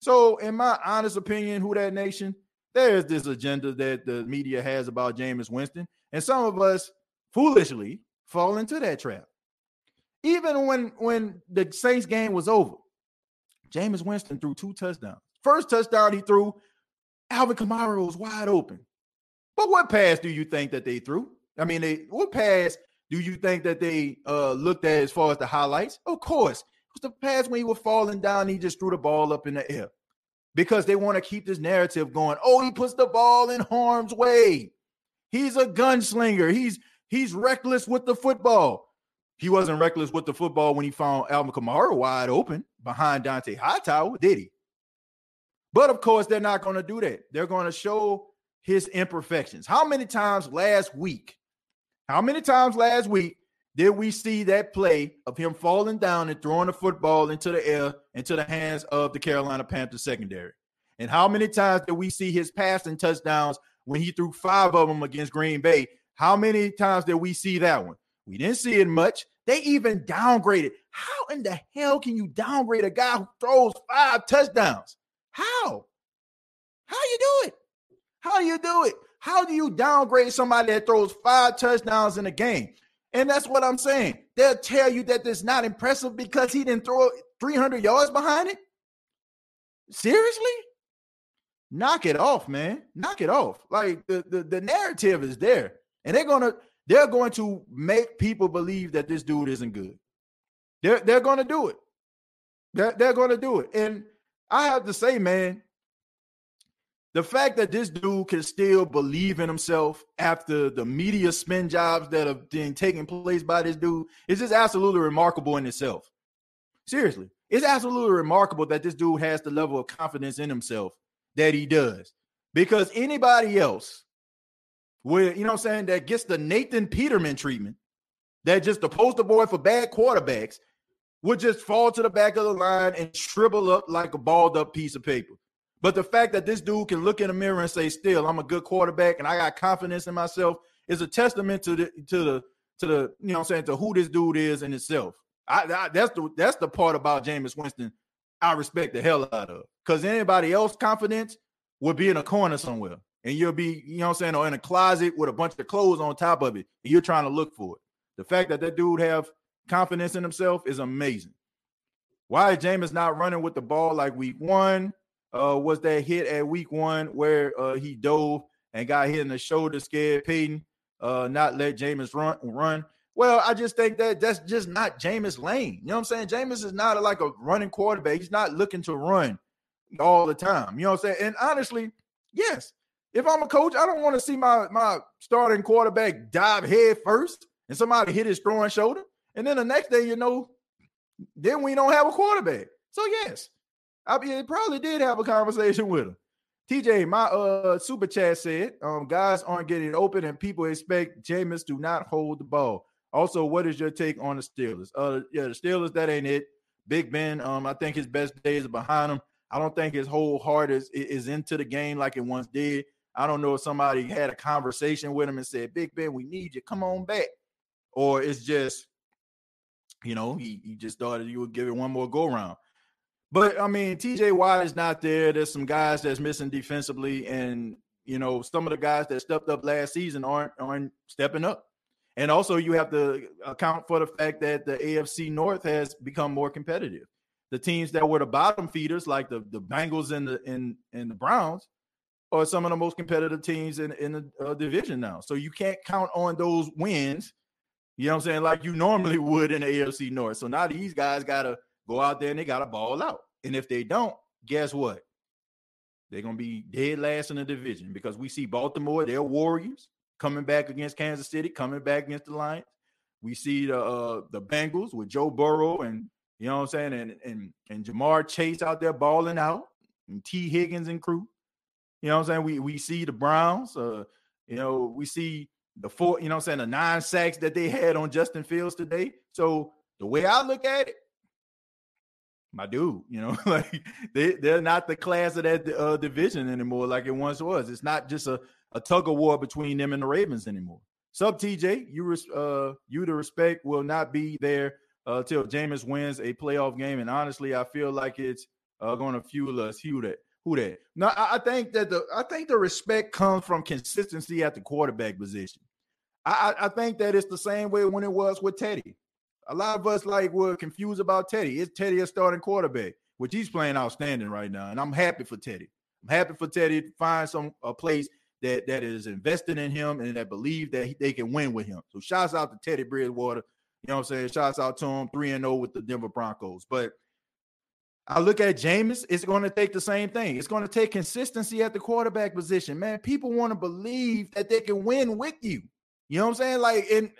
So, in my honest opinion, who that nation, there's this agenda that the media has about Jameis Winston. And some of us foolishly fall into that trap. Even when when the Saints game was over, Jameis Winston threw two touchdowns. First touchdown he threw, Alvin Kamara was wide open. But what pass do you think that they threw? I mean, they what pass do you think that they uh, looked at as far as the highlights? Of course, it was the pass when he was falling down. He just threw the ball up in the air because they want to keep this narrative going. Oh, he puts the ball in harm's way. He's a gunslinger. He's he's reckless with the football. He wasn't reckless with the football when he found Alvin Kamara wide open behind Dont'a Hightower, did he? But of course, they're not going to do that. They're going to show his imperfections. How many times last week? How many times last week did we see that play of him falling down and throwing the football into the air into the hands of the Carolina Panthers secondary? And how many times did we see his passing touchdowns when he threw five of them against Green Bay? How many times did we see that one? We didn't see it much. They even downgraded. How in the hell can you downgrade a guy who throws five touchdowns? How? How you do it? How do you do it? How do you downgrade somebody that throws five touchdowns in a game? And that's what I'm saying. They'll tell you that it's not impressive because he didn't throw 300 yards behind it. Seriously? Knock it off, man. Knock it off. Like the, the, the narrative is there. And they're gonna they're going to make people believe that this dude isn't good. They're they're to do it. They're, they're to do it. And I have to say, man, the fact that this dude can still believe in himself after the media spin jobs that have been taking place by this dude is just absolutely remarkable in itself. Seriously, it's absolutely remarkable that this dude has the level of confidence in himself that he does. Because anybody else, with you know what I'm saying, that gets the Nathan Peterman treatment, that just the poster boy for bad quarterbacks, would just fall to the back of the line and shrivel up like a balled up piece of paper. But the fact that this dude can look in the mirror and say, "Still, I'm a good quarterback and I got confidence in myself," is a testament to the to the to the you know I'm saying to who this dude is in itself. I, I, that's the that's the part about Jameis Winston I respect the hell out of. Because anybody else confidence would be in a corner somewhere, and you'll be you know I'm saying or in a closet with a bunch of clothes on top of it, and you're trying to look for it. The fact that that dude have confidence in himself is amazing. Why is Jameis not running with the ball like week one? uh, was that hit at week one where uh, he dove and got hit in the shoulder, scared Payton, uh, not let Jameis run run. Well, I just think that that's just not Jameis Lane. You know what I'm saying? Jameis is not like a running quarterback. He's not looking to run all the time. You know what I'm saying? And honestly, yes, if I'm a coach, I don't want to see my my starting quarterback dive head first and somebody hit his throwing shoulder, and then the next day, you know, then we don't have a quarterback. So yes, I mean, probably did have a conversation with him. TJ, my uh super chat said, um, guys aren't getting open and people expect Jameis do not hold the ball. Also, what is your take on the Steelers? Uh, yeah, the Steelers, that ain't it. Big Ben, um, I think his best days are behind him. I don't think his whole heart is is into the game like it once did. I don't know if somebody had a conversation with him and said, "Big Ben, we need you. Come on back," or it's just, you know, he he just thought you would give it one more go round. But I mean, TJ Watt is not there. There's some guys that's missing defensively, and you know, some of the guys that stepped up last season aren't aren't stepping up. And also, you have to account for the fact that the AFC North has become more competitive. The teams that were the bottom feeders, like the the Bengals and the and and the Browns, are some of the most competitive teams in in the uh, division now. So you can't count on those wins. You know what I'm saying? Like you normally would in the AFC North. So now these guys got to go out there and they got to ball out. And if they don't, guess what? They're to be dead last in the division because we see Baltimore, they're Warriors coming back against Kansas City, coming back against the Lions. We see the uh, the Bengals with Joe Burrow and you know what I'm saying, and and and Ja'Marr Chase out there balling out, and Tee Higgins and crew. You know what I'm saying? We we see the Browns. Uh, you know, we see the four. You know what I'm saying? The nine sacks that they had on Justin Fields today. So the way I look at it, my dude. You know, like they they're not the class of that uh, division anymore like it once was. It's not just a, a tug of war between them and the Ravens anymore. Sub TJ, you res- uh you the respect will not be there uh till Jameis wins a playoff game. And honestly, I feel like it's uh going to fuel us. Who that? Who that? No, I, I think that the I think the respect comes from consistency at the quarterback position. I, I think that it's the same way when it was with Teddy a lot of us like were confused about Teddy. Is Teddy a starting quarterback? Which he's playing outstanding right now, and I'm happy for Teddy. I'm happy for Teddy to find some a place that that is invested in him and that believe that he, they can win with him. So shouts out to Teddy Bridgewater. You know what I'm saying? Shouts out to him, 3 and 0 with the Denver Broncos. But I look at Jameis, it's going to take the same thing. It's going to take consistency at the quarterback position. Man, people want to believe that they can win with you. You know what I'm saying? Like, and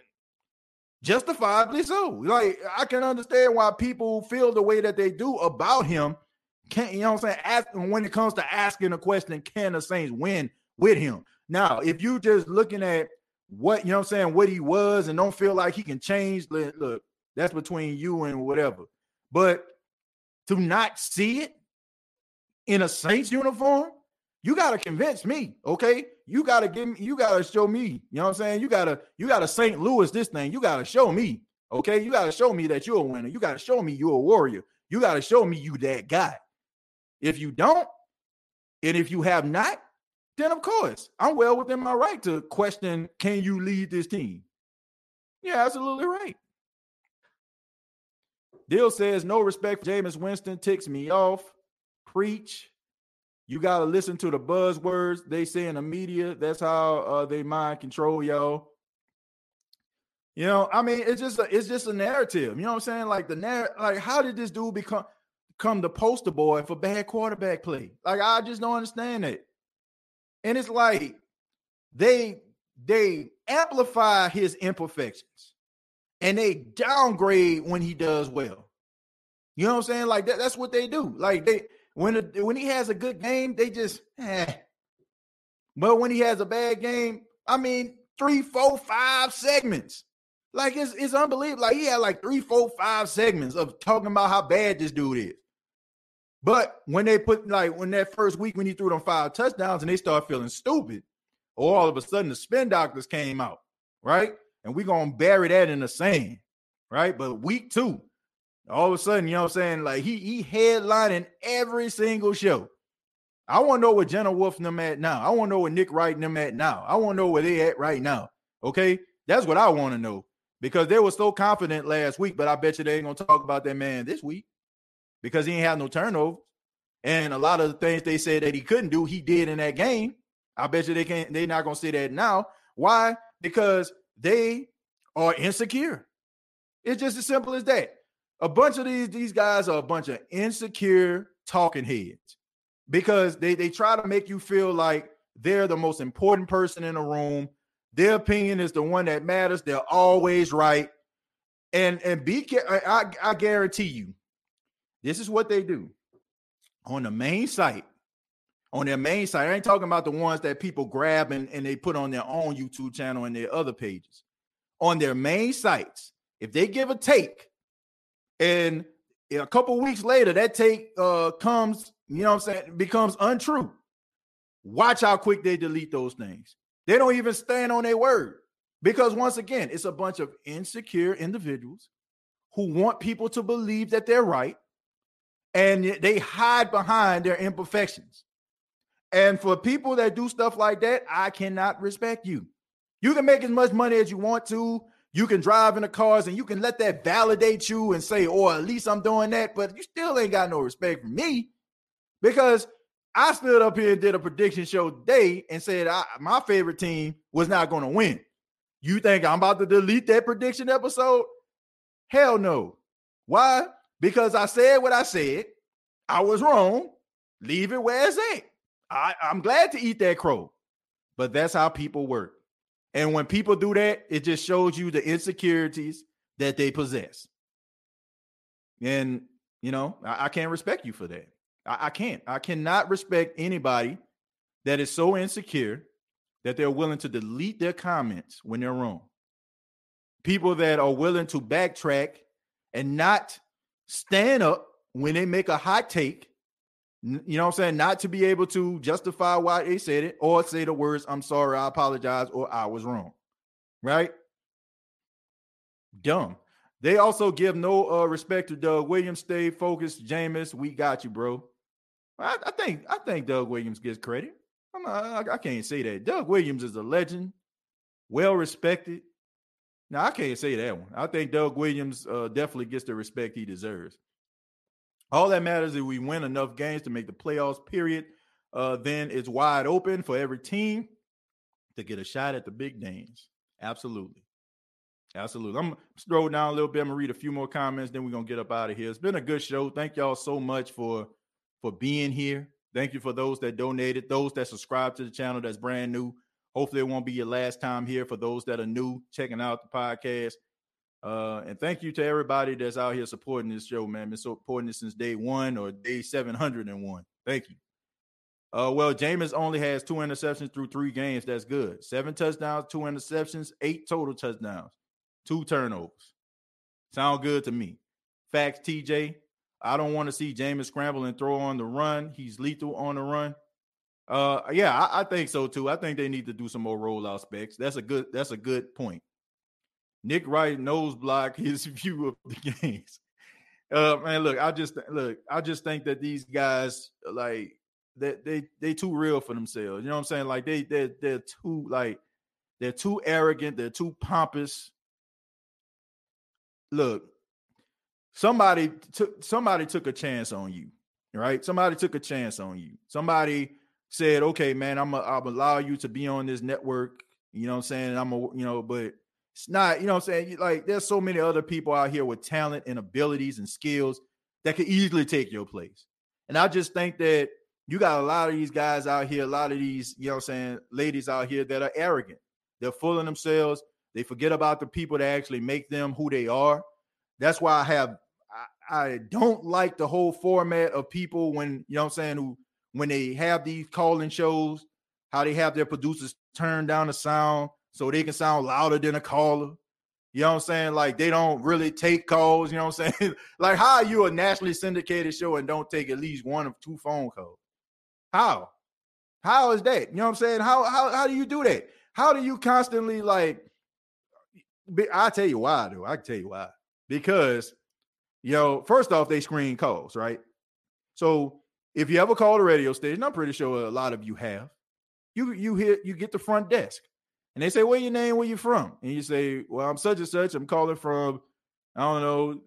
justifiably so. Like I can understand why people feel the way that they do about him. Can you know what I'm saying? Ask, when it comes to asking a question, can the Saints win with him? Now, if you're just looking at what you know what I'm saying, what he was, and don't feel like he can change, look, that's between you and whatever. But to not see it in a Saints uniform, you got to convince me, okay? You got to give me, you got to show me, you know what I'm saying? You got to, you got to St. Louis this thing. You got to show me, okay? You got to show me that you're a winner. You got to show me you're a warrior. You got to show me you that guy. If you don't, and if you have not, then of course, I'm well within my right to question can you lead this team? Yeah, absolutely right. Dill says, no respect for Jameis Winston ticks me off. Preach. You got to listen to the buzzwords they say in the media. That's how uh, they mind control y'all. You know, I mean, it's just a, it's just a narrative. You know what I'm saying? Like the narrative, like how did this dude become come the poster boy for bad quarterback play? Like I just don't understand it. And it's like they they amplify his imperfections and they downgrade when he does well. You know what I'm saying? Like that, that's what they do. Like they when a, when he has a good game, they just eh. But when he has a bad game, I mean, three, four, five segments. Like it's it's unbelievable. Like he had like three, four, five segments of talking about how bad this dude is. But when they put like when that first week when he threw them five touchdowns and they start feeling stupid, all of a sudden the spin doctors came out, right? And we're gonna bury that in the sand, right? But week two, all of a sudden, you know what I'm saying? Like he he headlining every single show. I want to know what Jenna Wolf and them at now. I want to know what Nick Wright and them at now. I want to know where they at right now. Okay, that's what I want to know because they were so confident last week, but I bet you they ain't gonna talk about that man this week because he ain't had no turnovers. And a lot of the things they said that he couldn't do, he did in that game. I bet you they can't, they're not gonna say that now. Why? Because they are insecure. It's just as simple as that. A bunch of these, these guys are a bunch of insecure talking heads because they, they try to make you feel like they're the most important person in the room. Their opinion is the one that matters. They're always right. And and be I, I guarantee you, this is what they do on the main site. On their main site, I ain't talking about the ones that people grab and, and they put on their own YouTube channel and their other pages. On their main sites, if they give a take and a couple weeks later that take uh comes, you know what I'm saying, becomes untrue, watch how quick they delete those things. They don't even stand on their word. Because once again, it's a bunch of insecure individuals who want people to believe that they're right and they hide behind their imperfections. And for people that do stuff like that, I cannot respect you. You can make as much money as you want to. You can drive in the cars and you can let that validate you and say, oh, at least I'm doing that. But you still ain't got no respect for me because I stood up here and did a prediction show today and said I, my favorite team was not going to win. You think I'm about to delete that prediction episode? Hell no. Why? because I said what I said. I was wrong. Leave it where it's at. I, I'm glad to eat that crow, but that's how people work. And when people do that, it just shows you the insecurities that they possess. And, you know, I, I can't respect you for that. I, I can't. I cannot respect anybody that is so insecure that they're willing to delete their comments when they're wrong. People that are willing to backtrack and not stand up when they make a hot take, you know what I'm saying? Not to be able to justify why they said it or say the words, I'm sorry, I apologize, or I was wrong. Right? Dumb. They also give no uh, respect to Doug Williams. Stay focused, Jameis. We got you, bro. I, I think I think Doug Williams gets credit. Not, I, I can't say that. Doug Williams is a legend, well respected. Now I can't say that one. I think Doug Williams uh, definitely gets the respect he deserves. All that matters is we win enough games to make the playoffs. Period. Uh, then it's wide open for every team to get a shot at the big names. Absolutely. Absolutely. I'm scroll down a little bit. I'm gonna read a few more comments, then we're gonna get up out of here. It's been a good show. Thank y'all so much for for being here. Thank you for those that donated, those that subscribe to the channel that's brand new. Hopefully, it won't be your last time here for those that are new checking out the podcast. Uh, and thank you to everybody that's out here supporting this show, man. Been supporting this since day one or day 701. Thank you. Uh, well, Jameis only has two interceptions through three games. That's good. Seven touchdowns, two interceptions, eight total touchdowns, two turnovers. Sound good to me. Facts, TJ. I don't want to see Jameis scramble and throw on the run. He's lethal on the run. Uh, yeah, I, I, think so too. I think they need to do some more rollout specs. That's a good. That's a good point. Nick Wright knows block his view of the games. Uh, man, look, I just look. I just think that these guys like that they, they too real for themselves. You know what I'm saying? Like they they they're too like they're too arrogant. They're too pompous. Look, somebody took somebody took a chance on you, right? Somebody took a chance on you. Somebody said, okay, man, I'm gonna allow you to be on this network. You know what I'm saying? I'm a, you know, but it's not, you know what I'm saying? Like there's so many other people out here with talent and abilities and skills that could easily take your place. And I just think that you got a lot of these guys out here, a lot of these, you know I'm saying, ladies out here that are arrogant. They're fooling themselves. They forget about the people that actually make them who they are. That's why I have I, I don't like the whole format of people when you know I'm saying who when they have these calling shows, how they have their producers turn down the sound so they can sound louder than a caller. You know what I'm saying? Like they don't really take calls. You know what I'm saying? like how are you a nationally syndicated show and don't take at least one of two phone calls? How? How is that? You know what I'm saying? How how how do you do that? How do you constantly like? I'll tell you why, though. I can tell you why. Because, you know, first off, they screen calls, right? So if you ever call a radio station, I'm pretty sure a lot of you have. You you hit you get the front desk, and they say, "Where your name? Where you from?" And you say, "Well, I'm such and such. I'm calling from, I don't know,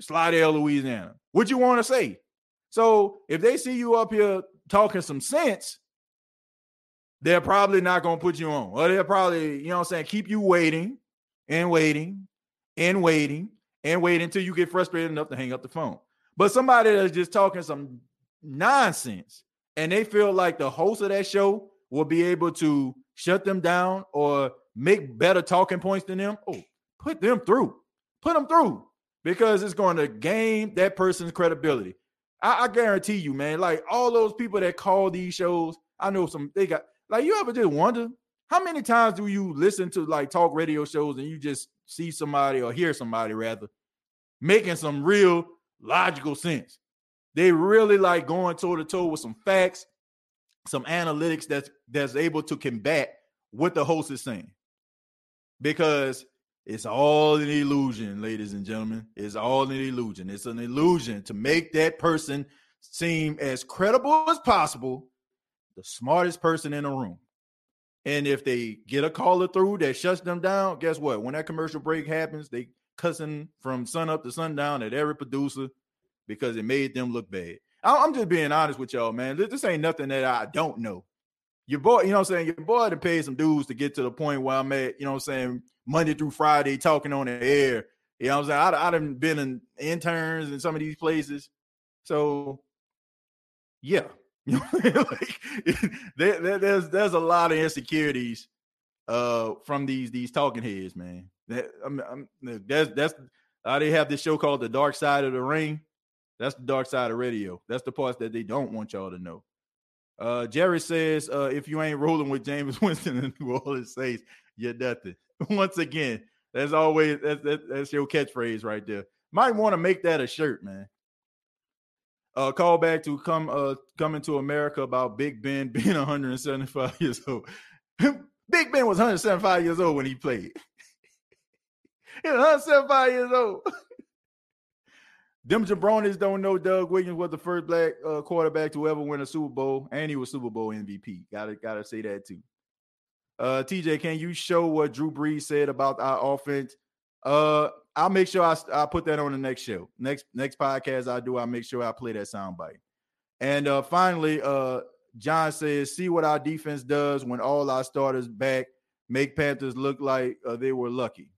Slidell, Louisiana." What you want to say? So if they see you up here talking some sense, they're probably not going to put you on. Or they'll probably, you know I'm saying, keep you waiting and waiting and waiting and waiting until you get frustrated enough to hang up the phone. But somebody that's just talking some nonsense and they feel like the host of that show will be able to shut them down or make better talking points than them, oh, put them through. Put them through because it's going to gain that person's credibility. I, I guarantee you, man, like all those people that call these shows, I know some they got like you ever just wonder how many times do you listen to like talk radio shows and you just see somebody or hear somebody rather making some real logical sense? They really like going toe to toe with some facts, some analytics that's that's able to combat what the host is saying. Because it's all an illusion, ladies and gentlemen. It's all an illusion. It's an illusion to make that person seem as credible as possible, the smartest person in the room. And if they get a caller through that shuts them down, guess what? When that commercial break happens, they cussing from sun up to sundown at every producer because it made them look bad. I'm just being honest with y'all, man. This ain't nothing that I don't know. Your boy, you know what I'm saying? Your boy to pay some dues to get to the point where I'm at, you know what I'm saying? Monday through Friday talking on the air. You know what I'm saying? I, I done been in interns in some of these places. So, yeah. Like, there, there, there's there's a lot of insecurities uh from these these talking heads, man. That, I'm, I'm, that's that's uh, they have this show called The Dark Side of the Ring. That's the dark side of radio. That's the parts that they don't want y'all to know. Uh, Jerry says, uh, if you ain't rolling with James Winston and New Orleans Saints, you're nothing. Once again, that's always that's, that, that's your catchphrase right there. Might want to make that a shirt, man. Uh, call back to come uh coming to America about Big Ben being 175 years old. Big Ben was 175 years old when he played. he was 175 years old. Them jabronis don't know Doug Williams was the first black uh, quarterback to ever win a Super Bowl, and he was Super Bowl MVP. Gotta gotta say that too. Uh, TJ, can you show what Drew Brees said about our offense? Uh, I'll make sure I I put that on the next show. Next next podcast I do, I'll make sure I play that soundbite. And uh, finally, uh, John says, "See what our defense does when all our starters back, make Panthers look like uh, they were lucky."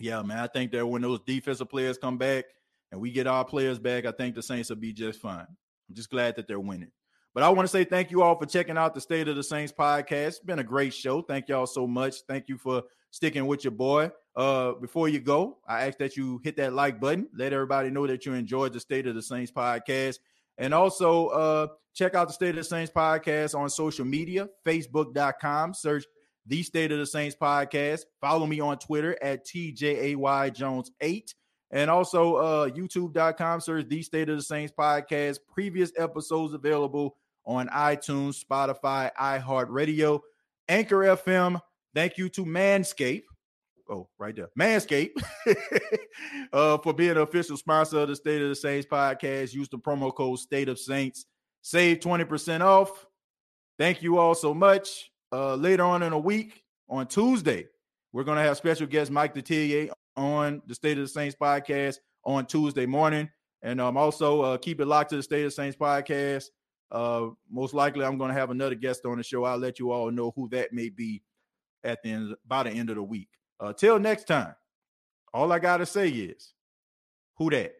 Yeah, man, I think that when those defensive players come back and we get our players back, I think the Saints will be just fine. I'm just glad that they're winning. But I want to say thank you all for checking out the State of the Saints podcast. It's been a great show. Thank y'all so much. Thank you for sticking with your boy. Uh, before you go, I ask that you hit that like button. Let everybody know that you enjoyed the State of the Saints podcast. And also uh, check out the State of the Saints podcast on social media, facebook.com. Search the State of the Saints podcast. Follow me on Twitter at TJAY Jones 8. And also uh, youtube.com, search the State of the Saints podcast. Previous episodes available on iTunes, Spotify, iHeartRadio, Anchor FM. Thank you to Manscaped. Oh, right there. Manscaped uh, for being an official sponsor of the State of the Saints podcast. Use the promo code State of Saints. Save 20% off. Thank you all so much. Uh, later on in a week, on Tuesday, we're going to have special guest Mike Detillier on the State of the Saints podcast on Tuesday morning. And um, also uh, keep it locked to the State of the Saints podcast. Uh, most likely, I'm going to have another guest on the show. I'll let you all know who that may be at the end by the end of the week. Uh, till next time, all I got to say is, who that?